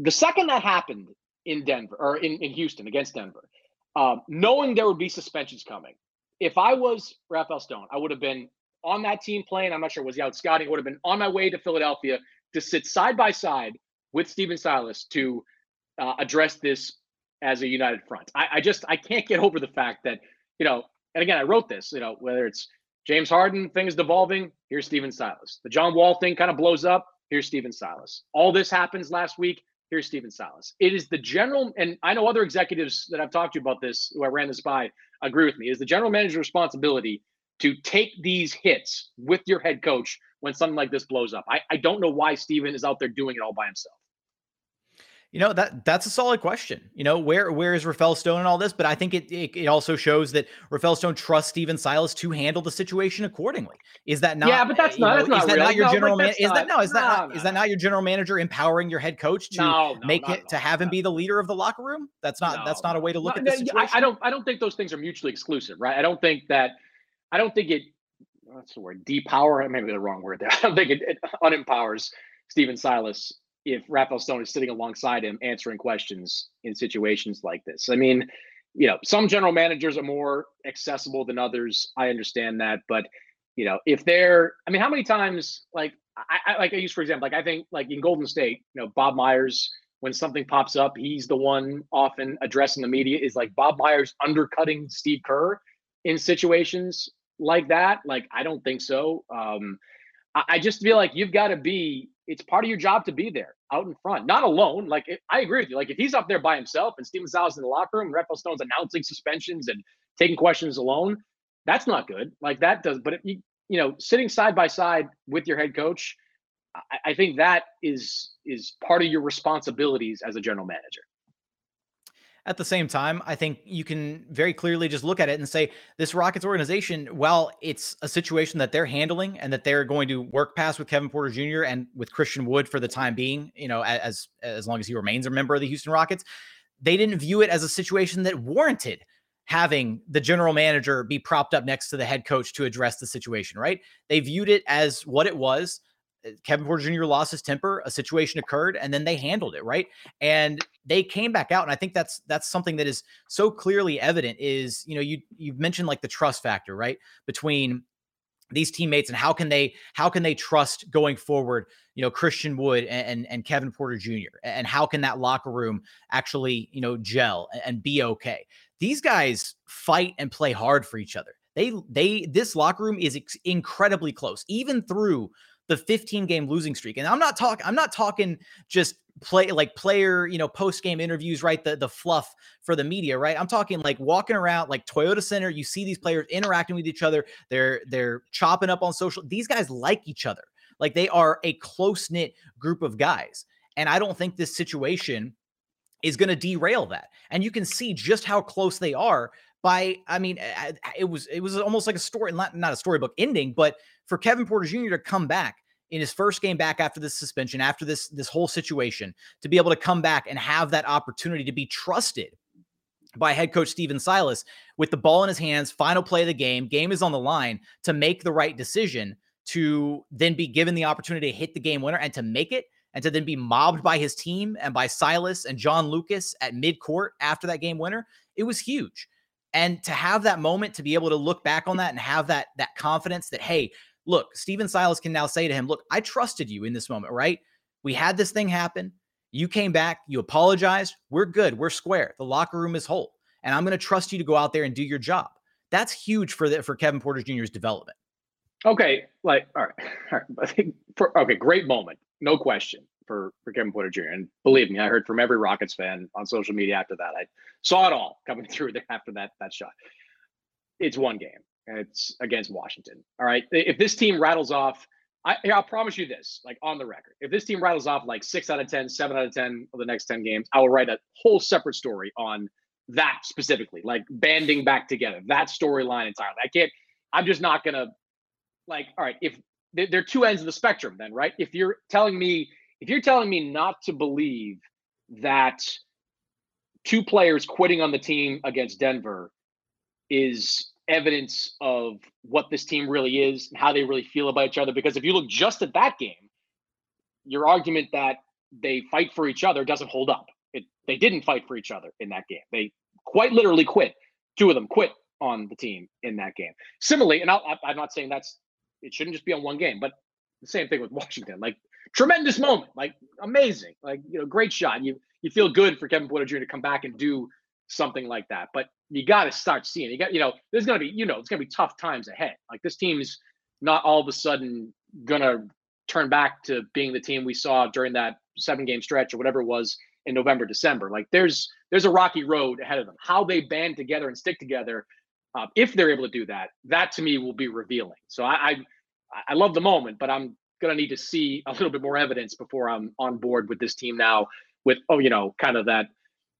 the second that happened in Denver or in, in Houston against Denver, um, knowing there would be suspensions coming. If I was Rafael Stone, I would have been on that team playing. I'm not sure was he out scouting. I would have been on my way to Philadelphia to sit side by side with Stephen Silas to uh, address this as a united front. I, I just I can't get over the fact that you know, and again, I wrote this. You know, whether it's James Harden things devolving. Here's Stephen Silas. The John Wall thing kind of blows up. Here's Stephen Silas. All this happens last week. Here's Stephen Silas. It is the general, and I know other executives that I've talked to about this, who I ran this by, agree with me. Is the general manager's responsibility to take these hits with your head coach when something like this blows up? I, I don't know why Stephen is out there doing it all by himself. You know that that's a solid question. You know where where is Rafael Stone and all this, but I think it, it, it also shows that Rafael Stone trusts Stephen Silas to handle the situation accordingly. Is that not? Yeah, but that's eh, not. Know, that's not is that real. not your no, general man? Is that no? Is that not, no. is that not your general manager empowering your head coach to no, make it to have him be the leader of the locker room? That's not that's not a way to look at this situation. I, I don't I don't think those things are mutually exclusive, right? I don't think that I don't think it. What's the word? Depower. Maybe the wrong word there. I don't think it, it unempowers Stephen Silas if Rafael Stone is sitting alongside him answering questions in situations like this. I mean, you know, some general managers are more accessible than others. I understand that, but you know, if they're, I mean, how many times, like, I, I like I use for example, like I think like in Golden State, you know, Bob Myers, when something pops up, he's the one often addressing the media. Is like Bob Myers undercutting Steve Kerr in situations like that? Like, I don't think so. Um, I, I just feel like you've got to be it's part of your job to be there out in front, not alone. Like it, I agree with you. Like if he's up there by himself and Stephen Silas in the locker room, Rafael Stone's announcing suspensions and taking questions alone, that's not good. Like that does. But if you you know sitting side by side with your head coach, I, I think that is is part of your responsibilities as a general manager. At the same time, I think you can very clearly just look at it and say this Rockets organization, while it's a situation that they're handling and that they're going to work past with Kevin Porter Jr. and with Christian Wood for the time being, you know, as as long as he remains a member of the Houston Rockets, they didn't view it as a situation that warranted having the general manager be propped up next to the head coach to address the situation, right? They viewed it as what it was Uh, kevin Porter Jr. lost his temper, a situation occurred, and then they handled it, right? And they came back out. And I think that's that's something that is so clearly evident is, you know, you you've mentioned like the trust factor, right? Between these teammates and how can they how can they trust going forward you know christian wood and, and, and kevin porter jr and how can that locker room actually you know gel and be okay these guys fight and play hard for each other they they this locker room is ex- incredibly close even through the 15 game losing streak. And I'm not talking, I'm not talking just play like player, you know, post game interviews, right? The the fluff for the media, right? I'm talking like walking around like Toyota Center. You see these players interacting with each other. They're they're chopping up on social. These guys like each other. Like they are a close knit group of guys. And I don't think this situation is going to derail that. And you can see just how close they are by I mean it was it was almost like a story not, a storybook ending but for Kevin Porter Jr to come back in his first game back after this suspension after this this whole situation to be able to come back and have that opportunity to be trusted by head coach Stephen Silas with the ball in his hands, final play of the game, game is on the line to make the right decision to then be given the opportunity to hit the game winner and to make it and to then be mobbed by his team and by Silas and John Lucas at midcourt after that game winner, it was huge. And to have that moment to be able to look back on that and have that that confidence that hey, look, Stephen Silas can now say to him, "Look, I trusted you in this moment, right? We had this thing happen. You came back, you apologized. We're good. We're square. The locker room is whole. And I'm going to trust you to go out there and do your job. That's huge for the, for Kevin Porter Jr.'s development. Okay, like all right, all right. For okay, great moment, no question for for Kevin Porter Jr. And believe me, I heard from every Rockets fan on social media after that. I saw it all coming through there after that that shot. It's one game. It's against Washington. All right. If this team rattles off I, I'll promise you this, like on the record, if this team rattles off like six out of 10, seven out of 10 of the next 10 games, I will write a whole separate story on that specifically, like banding back together, that storyline entirely. I can't, I'm just not going to, like, all right, if there are two ends of the spectrum, then, right? If you're telling me, if you're telling me not to believe that two players quitting on the team against Denver is evidence of what this team really is and how they really feel about each other. Because if you look just at that game, your argument that they fight for each other doesn't hold up. It, they didn't fight for each other in that game. They quite literally quit. Two of them quit on the team in that game. Similarly, and i am not saying that's it shouldn't just be on one game, but the same thing with Washington. Like tremendous moment, like amazing, like you know, great shot. You you feel good for Kevin Porter Jr. to come back and do something like that. But you got to start seeing. You got, you know, there's to be, you know, it's to be tough times ahead. Like this team's not all of a sudden to turn back to being the team we saw during that seven game stretch or whatever it was in November, December. Like there's there's a rocky road ahead of them. How they band together and stick together, uh, if they're able to do that, that to me will be revealing. So I, I I love the moment, but I'm gonna need to see a little bit more evidence before I'm on board with this team now. With oh, you know, kind of that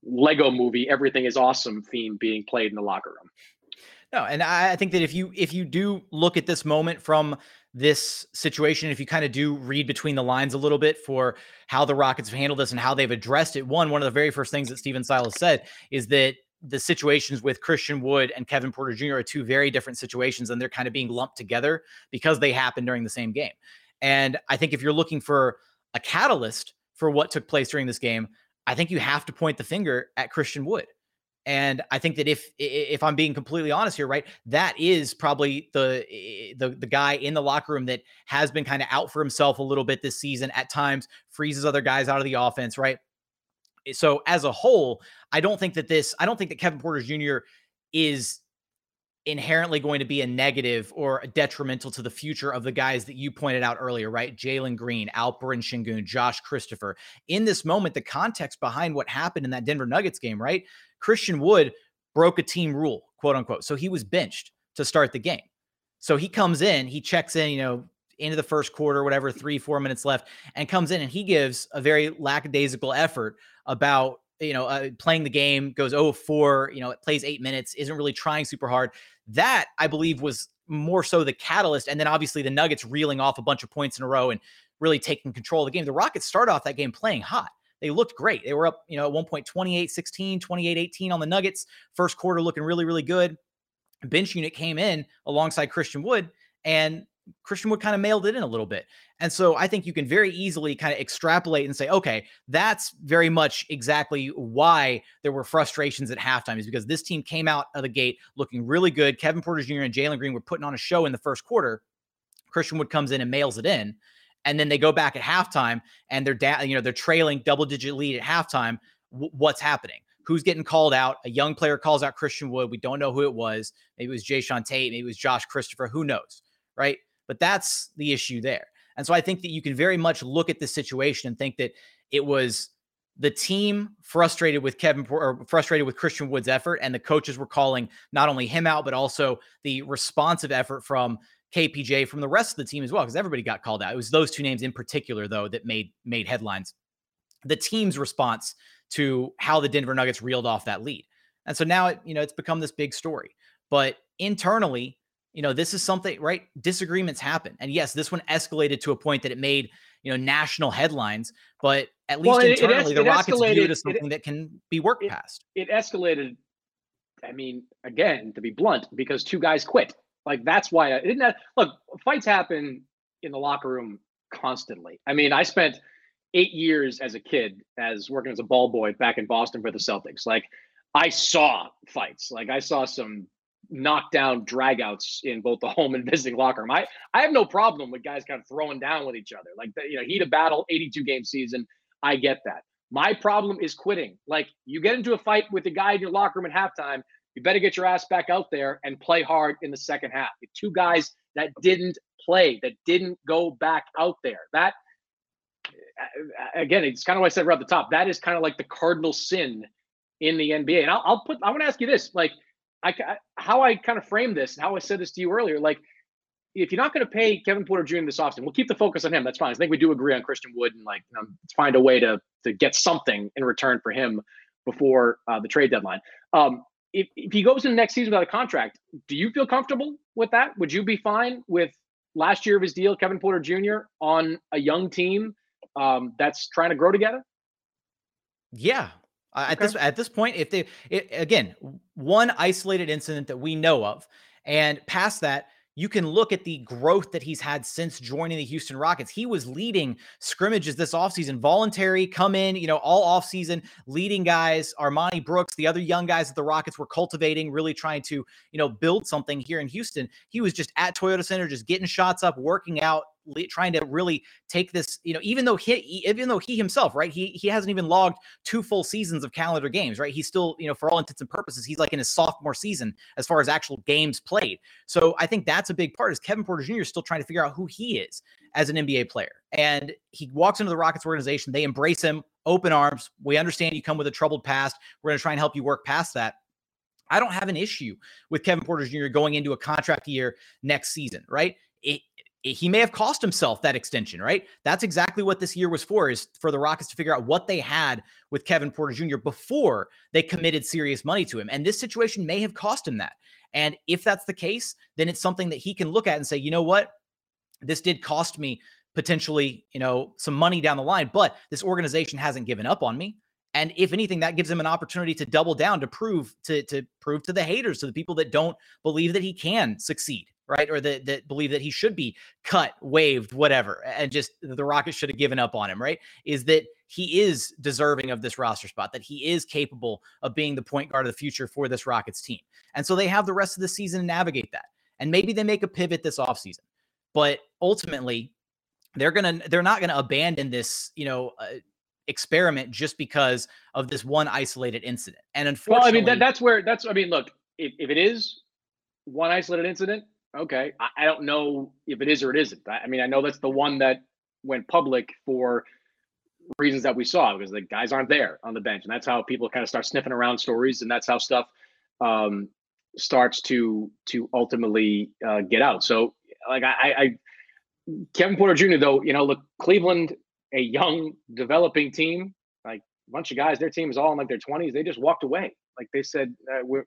Lego movie, everything is awesome theme being played in the locker room. No, and I think that if you if you do look at this moment from this situation, if you kind of do read between the lines a little bit for how the Rockets have handled this and how they've addressed it, one one of the very first things that Stephen Silas said is that the situations with Christian Wood and Kevin Porter Jr. are two very different situations, and they're kind of being lumped together because they happened during the same game. And I think if you're looking for a catalyst for what took place during this game, I think you have to point the finger at Christian Wood. And I think that if if I'm being completely honest here, right, that is probably the the the guy in the locker room that has been kind of out for himself a little bit this season. At times, freezes other guys out of the offense, right? So as a whole, I don't think that this. I don't think that Kevin Porter Jr. is inherently going to be a negative or a detrimental to the future of the guys that you pointed out earlier, right? Jalen Green, Alperen Sengun, Josh Christopher. In this moment, the context behind what happened in that Denver Nuggets game, right? Christian Wood broke a team rule, quote unquote. So he was benched to start the game. So he comes in, he checks in, you know, into the first quarter, whatever, three, four minutes left, and comes in and he gives a very lackadaisical effort about you know, uh, playing the game, goes 0 4, you know, it plays eight minutes, isn't really trying super hard. That I believe was more so the catalyst. And then obviously the Nuggets reeling off a bunch of points in a row and really taking control of the game. The Rockets start off that game playing hot. They looked great. They were up, you know, at one point 28 16, 28 18 on the Nuggets. First quarter looking really, really good. Bench unit came in alongside Christian Wood and Christian Wood kind of mailed it in a little bit. And so I think you can very easily kind of extrapolate and say, okay, that's very much exactly why there were frustrations at halftime, is because this team came out of the gate looking really good. Kevin Porter Jr. and Jalen Green were putting on a show in the first quarter. Christian Wood comes in and mails it in. And then they go back at halftime and they're down, you know, they're trailing double digit lead at halftime. W- what's happening? Who's getting called out? A young player calls out Christian Wood. We don't know who it was. Maybe it was Jae'Sean Tate. Maybe it was Josh Christopher. Who knows? Right. But that's the issue there. And so I think that you can very much look at this situation and think that it was the team frustrated with Kevin or frustrated with Christian Wood's effort, and the coaches were calling not only him out, but also the responsive effort from KPJ from the rest of the team as well, because everybody got called out. It was those two names in particular, though, that made made headlines. The team's response to how the Denver Nuggets reeled off that lead. And so now it, you know, it's become this big story. But internally, you know, this is something, right? Disagreements happen. And yes, this one escalated to a point that it made, you know, national headlines, but at least well, internally, it, it, the Rockets view it as something that can be worked past. It escalated I mean, again, to be blunt, because two guys quit. Like that's why I didn't. That, look, fights happen in the locker room constantly. I mean, I spent eight years as a kid as working as a ball boy back in Boston for the Celtics. Like I saw fights. Like I saw some knockdown dragouts in both the home and visiting locker room. I, I have no problem with guys kind of throwing down with each other. Like the, you know, heat of battle, 82 game season. I get that. My problem is quitting. Like you get into a fight with the guy in your locker room at halftime, you better get your ass back out there and play hard in the second half. The Two guys that didn't play, that didn't go back out there. That again, it's kind of what I said right at the top. That is kind of like the cardinal sin in the NBA. And I'll, I'll put. I want to ask you this: like, I how I kind of frame this, and how I said this to you earlier, like. If you're not going to pay Kevin Porter Jr. this offseason, we'll keep the focus on him. That's fine. I think we do agree on Christian Wood and like find a way to to get something in return for him before uh, the trade deadline. Um, if, if he goes in the next season without a contract, do you feel comfortable with that? Would you be fine with last year of his deal, Kevin Porter Jr. on a young team um, that's trying to grow together? Yeah. Uh, at this at this point, if they it, again one isolated incident that we know of, and past that, you can look at the growth that he's had since joining the Houston Rockets. He was leading scrimmages this offseason, voluntary, come in, you know, all offseason, leading guys. Armoni Brooks, the other young guys that the Rockets were cultivating, really trying to, you know, build something here in Houston. He was just at Toyota Center, just getting shots up, working out, trying to really take this, you know, even though he, even though he himself, right, he he hasn't even logged two full seasons of calendar games, right? He's still, you know, for all intents and purposes, he's like in his sophomore season as far as actual games played. So I think that's a big part. Is Kevin Porter Jr. still trying to figure out who he is as an NBA player, and he walks into the Rockets organization. They embrace him, open arms. We understand you come with a troubled past. We're going to try and help you work past that. I don't have an issue with Kevin Porter Jr. going into a contract year next season, right? It, he may have cost himself that extension, right? That's exactly what this year was for, is for the Rockets to figure out what they had with Kevin Porter Jr. before they committed serious money to him. And this situation may have cost him that. And if that's the case, then it's something that he can look at and say, you know what? This did cost me potentially, you know, some money down the line, but this organization hasn't given up on me. And if anything, that gives him an opportunity to double down to prove to to prove to the haters, to the people that don't believe that he can succeed right? Or that that believe that he should be cut, waived, whatever, and just the Rockets should have given up on him, right? Is that he is deserving of this roster spot, that he is capable of being the point guard of the future for this Rockets team. And so they have the rest of the season to navigate that. And maybe they make a pivot this offseason. But ultimately, they're gonna they're not gonna abandon this, you know, uh, experiment just because of this one isolated incident. And unfortunately, well, I mean that, that's where that's I mean, look, if, if it is one isolated incident, Okay, I, I don't know if it is or it isn't. I, I mean, I know that's the one that went public for reasons that we saw because the guys aren't there on the bench, and that's how people kind of start sniffing around stories, and that's how stuff um, starts to to ultimately uh, get out. So, like I, I, Kevin Porter Jr. though, you know, look, Cleveland, a young developing team, like a bunch of guys, their team is all in like their twenties. They just walked away. Like they said, uh, we're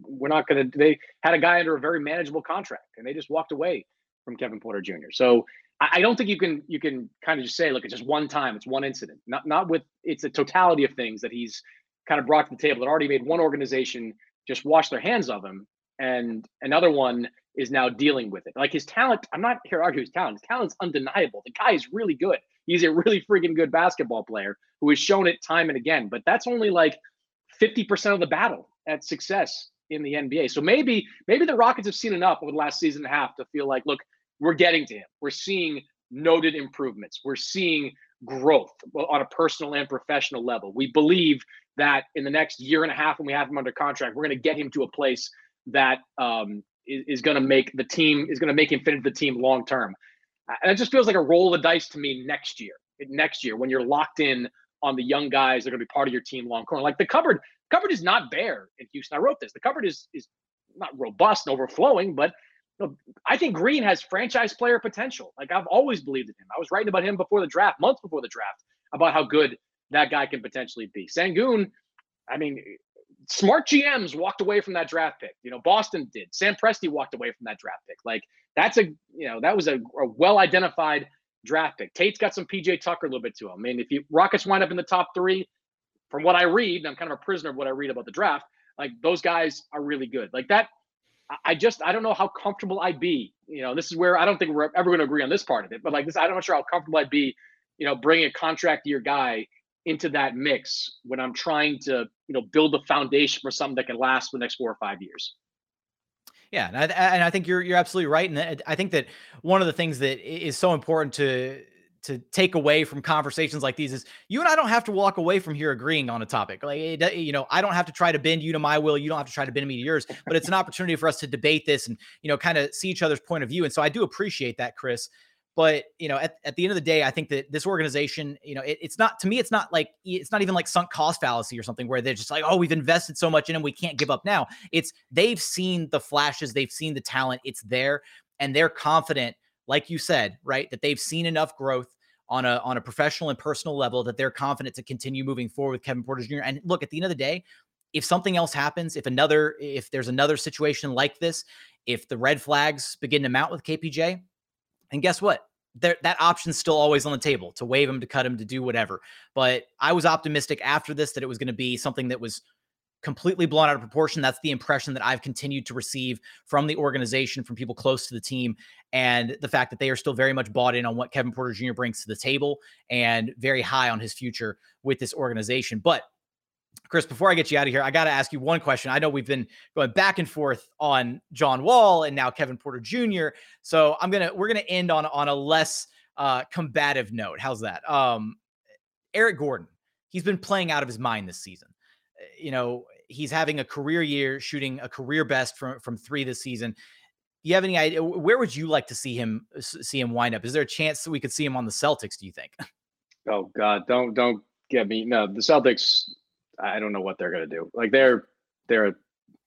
we're not going to. They had a guy under a very manageable contract, and they just walked away from Kevin Porter Jr. So I, don't think you can you can kind of just say, look, it's just one time, it's one incident. Not not with it's a totality of things that he's kind of brought to the table that already made one organization just wash their hands of him, and another one is now dealing with it. Like his talent, I'm not here to argue his talent. His talent's undeniable. The guy is really good. He's a really freaking good basketball player who has shown it time and again. But that's only like 50% of the battle at success in the NBA. So maybe maybe the Rockets have seen enough over the last season and a half to feel like, look, we're getting to him. We're seeing noted improvements. We're seeing growth on a personal and professional level. We believe that in the next year and a half, when we have him under contract, we're going to get him to a place that um, is, is going to make the team is going to make him fit into the team long term. And it just feels like a roll of the dice to me next year. Next year, when you're locked in on the young guys that are going to be part of your team long term, like the cupboard cupboard is not bare in Houston. I wrote this. The cupboard is is not robust and overflowing, but you know, I think Green has franchise player potential. Like I've always believed in him. I was writing about him before the draft, months before the draft, about how good that guy can potentially be. Sengun, I mean, smart GMs walked away from that draft pick. You know, Boston did. Sam Presti walked away from that draft pick. Like that's a you know that was a, a well identified draft pick. Tate's got some PJ Tucker a little bit to him. I mean, if you Rockets wind up in the top three, from what I read, I'm kind of a prisoner of what I read about the draft. Like those guys are really good. Like that. I just I don't know how comfortable I'd be. You know, this is where I don't think we're ever going to agree on this part of it. But like this, I'm not know sure how comfortable I'd be. You know, bringing a contract year guy into that mix when I'm trying to you know build the foundation for something that can last for the next four or five years. Yeah, and I, and I think you're you're absolutely right, and I think that one of the things that is so important to to take away from conversations like these is you and I don't have to walk away from here agreeing on a topic. Like, you know, I don't have to try to bend you to my will. You don't have to try to bend me to yours, but it's an opportunity for us to debate this and, you know, kind of see each other's point of view. And so I do appreciate that, Chris. But you know, at, at the end of the day, I think that this organization, you know, it, it's not to me, it's not like it's not even like sunk cost fallacy or something where they're just like, oh, we've invested so much in them, we can't give up now. It's they've seen the flashes, they've seen the talent, it's there, and they're confident, like you said, right, that they've seen enough growth on a on a professional and personal level that they're confident to continue moving forward with Kevin Porter Jr. And look, at the end of the day, if something else happens, if another if there's another situation like this, if the red flags begin to mount with KPJ, and guess what? There, that option's still always on the table to waive him, to cut him, to do whatever. But I was optimistic after this that it was going to be something that was completely blown out of proportion. That's the impression that I've continued to receive from the organization, from people close to the team, and the fact that they are still very much bought in on what Kevin Porter Jr. brings to the table and very high on his future with this organization. But Chris, before I get you out of here, I got to ask you one question. I know we've been going back and forth on John Wall and now Kevin Porter Jr. So I'm gonna we're gonna end on on a less uh, combative note. How's that? Um, Eric Gordon, he's been playing out of his mind this season. You know, he's having a career year, shooting a career best from from three this season. You have any idea where would you like to see him see him wind up? Is there a chance that we could see him on the Celtics? Do you think? Oh God, don't don't get me. No, the Celtics I don't know what they're gonna do. Like they're they're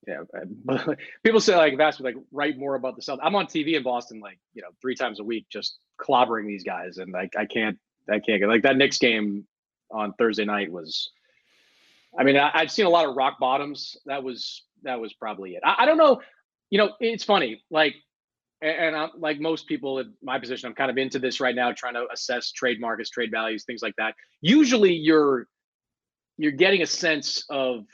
yeah. People say like that's like write more about the Celtics. I'm on TV in Boston like you know three times a week just clobbering these guys, and like I can't I can't get like that Knicks game on Thursday night was. I mean, I, have seen a lot of rock bottoms. That was that was probably it. I, I don't know. You know, it's funny. Like, and, and I'm like most people in my position, I'm kind of into this right now, trying to assess trade markets, trade values, things like that. Usually, you're you're getting a sense of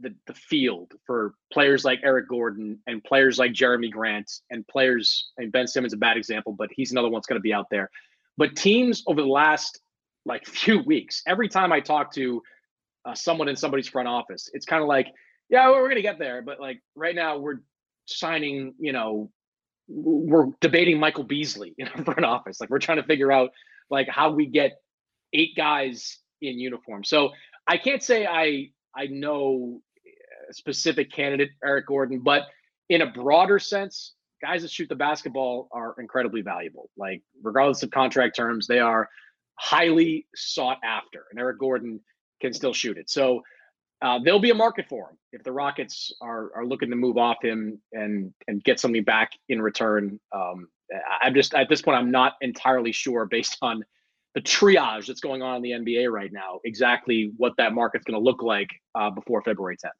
the, the field for players like Eric Gordon and players like Jerami Grant and players and Ben Simmons a bad example, but he's another one that's going to be out there. But teams over the last like few weeks, every time I talk to uh, someone in somebody's front office, it's kind of like, yeah, we're going to get there, but like right now we're signing, you know, we're debating Michael Beasley in our front office. Like we're trying to figure out like how we get eight guys in uniform. So I can't say I I know a specific candidate Eric Gordon, but in a broader sense, guys that shoot the basketball are incredibly valuable. Like regardless of contract terms, they are highly sought after, and Eric Gordon can still shoot it. So uh, there'll be a market for him if the Rockets are are looking to move off him and and get something back in return. Um, I'm just at this point, I'm not entirely sure based on the triage that's going on in the NBA right now, exactly what that market's going to look like uh, before February 10th.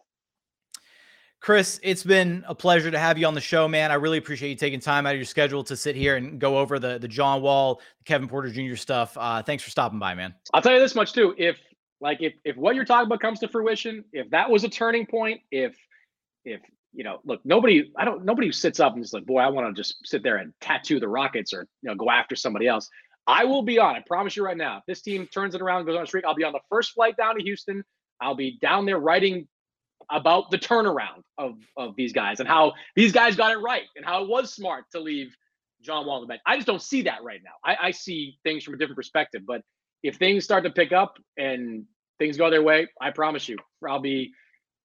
Chris, it's been a pleasure to have you on the show, man. I really appreciate you taking time out of your schedule to sit here and go over the the John Wall, Kevin Porter Jr. stuff. Uh, thanks for stopping by, man. I'll tell you this much too: if like if if what you're talking about comes to fruition, if that was a turning point, if if you know, look, nobody, I don't, nobody sits up and is like, boy, I want to just sit there and tattoo the Rockets or you know go after somebody else. I will be on. I promise you right now. If this team turns it around, goes on a streak, I'll be on the first flight down to Houston. I'll be down there writing about the turnaround of of these guys and how these guys got it right and how it was smart to leave John Wall on the bench. I just don't see that right now. I, I see things from a different perspective. But if things start to pick up and things go their way, I promise you, I'll be.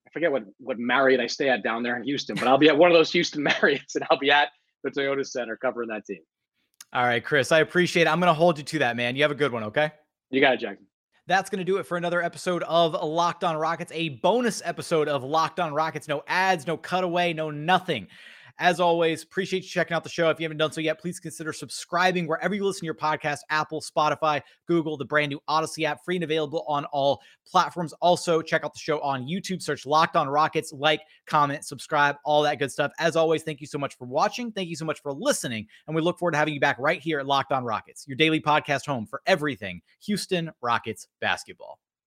I forget what what Marriott I stay at down there in Houston, but I'll be at one of those Houston Marriotts and I'll be at the Toyota Center covering that team. All right, Chris, I appreciate it. I'm going to hold you to that, man. You have a good one, okay? You got it, Jackson. That's going to do it for another episode of Locked On Rockets, a bonus episode of Locked On Rockets. No ads, no cutaway, no nothing. As always, appreciate you checking out the show. If you haven't done so yet, please consider subscribing wherever you listen to your podcast Apple, Spotify, Google, the brand new Odyssey app, free and available on all platforms. Also, check out the show on YouTube. Search Locked On Rockets, like, comment, subscribe, all that good stuff. As always, thank you so much for watching. Thank you so much for listening. And we look forward to having you back right here at Locked On Rockets, your daily podcast home for everything Houston Rockets basketball.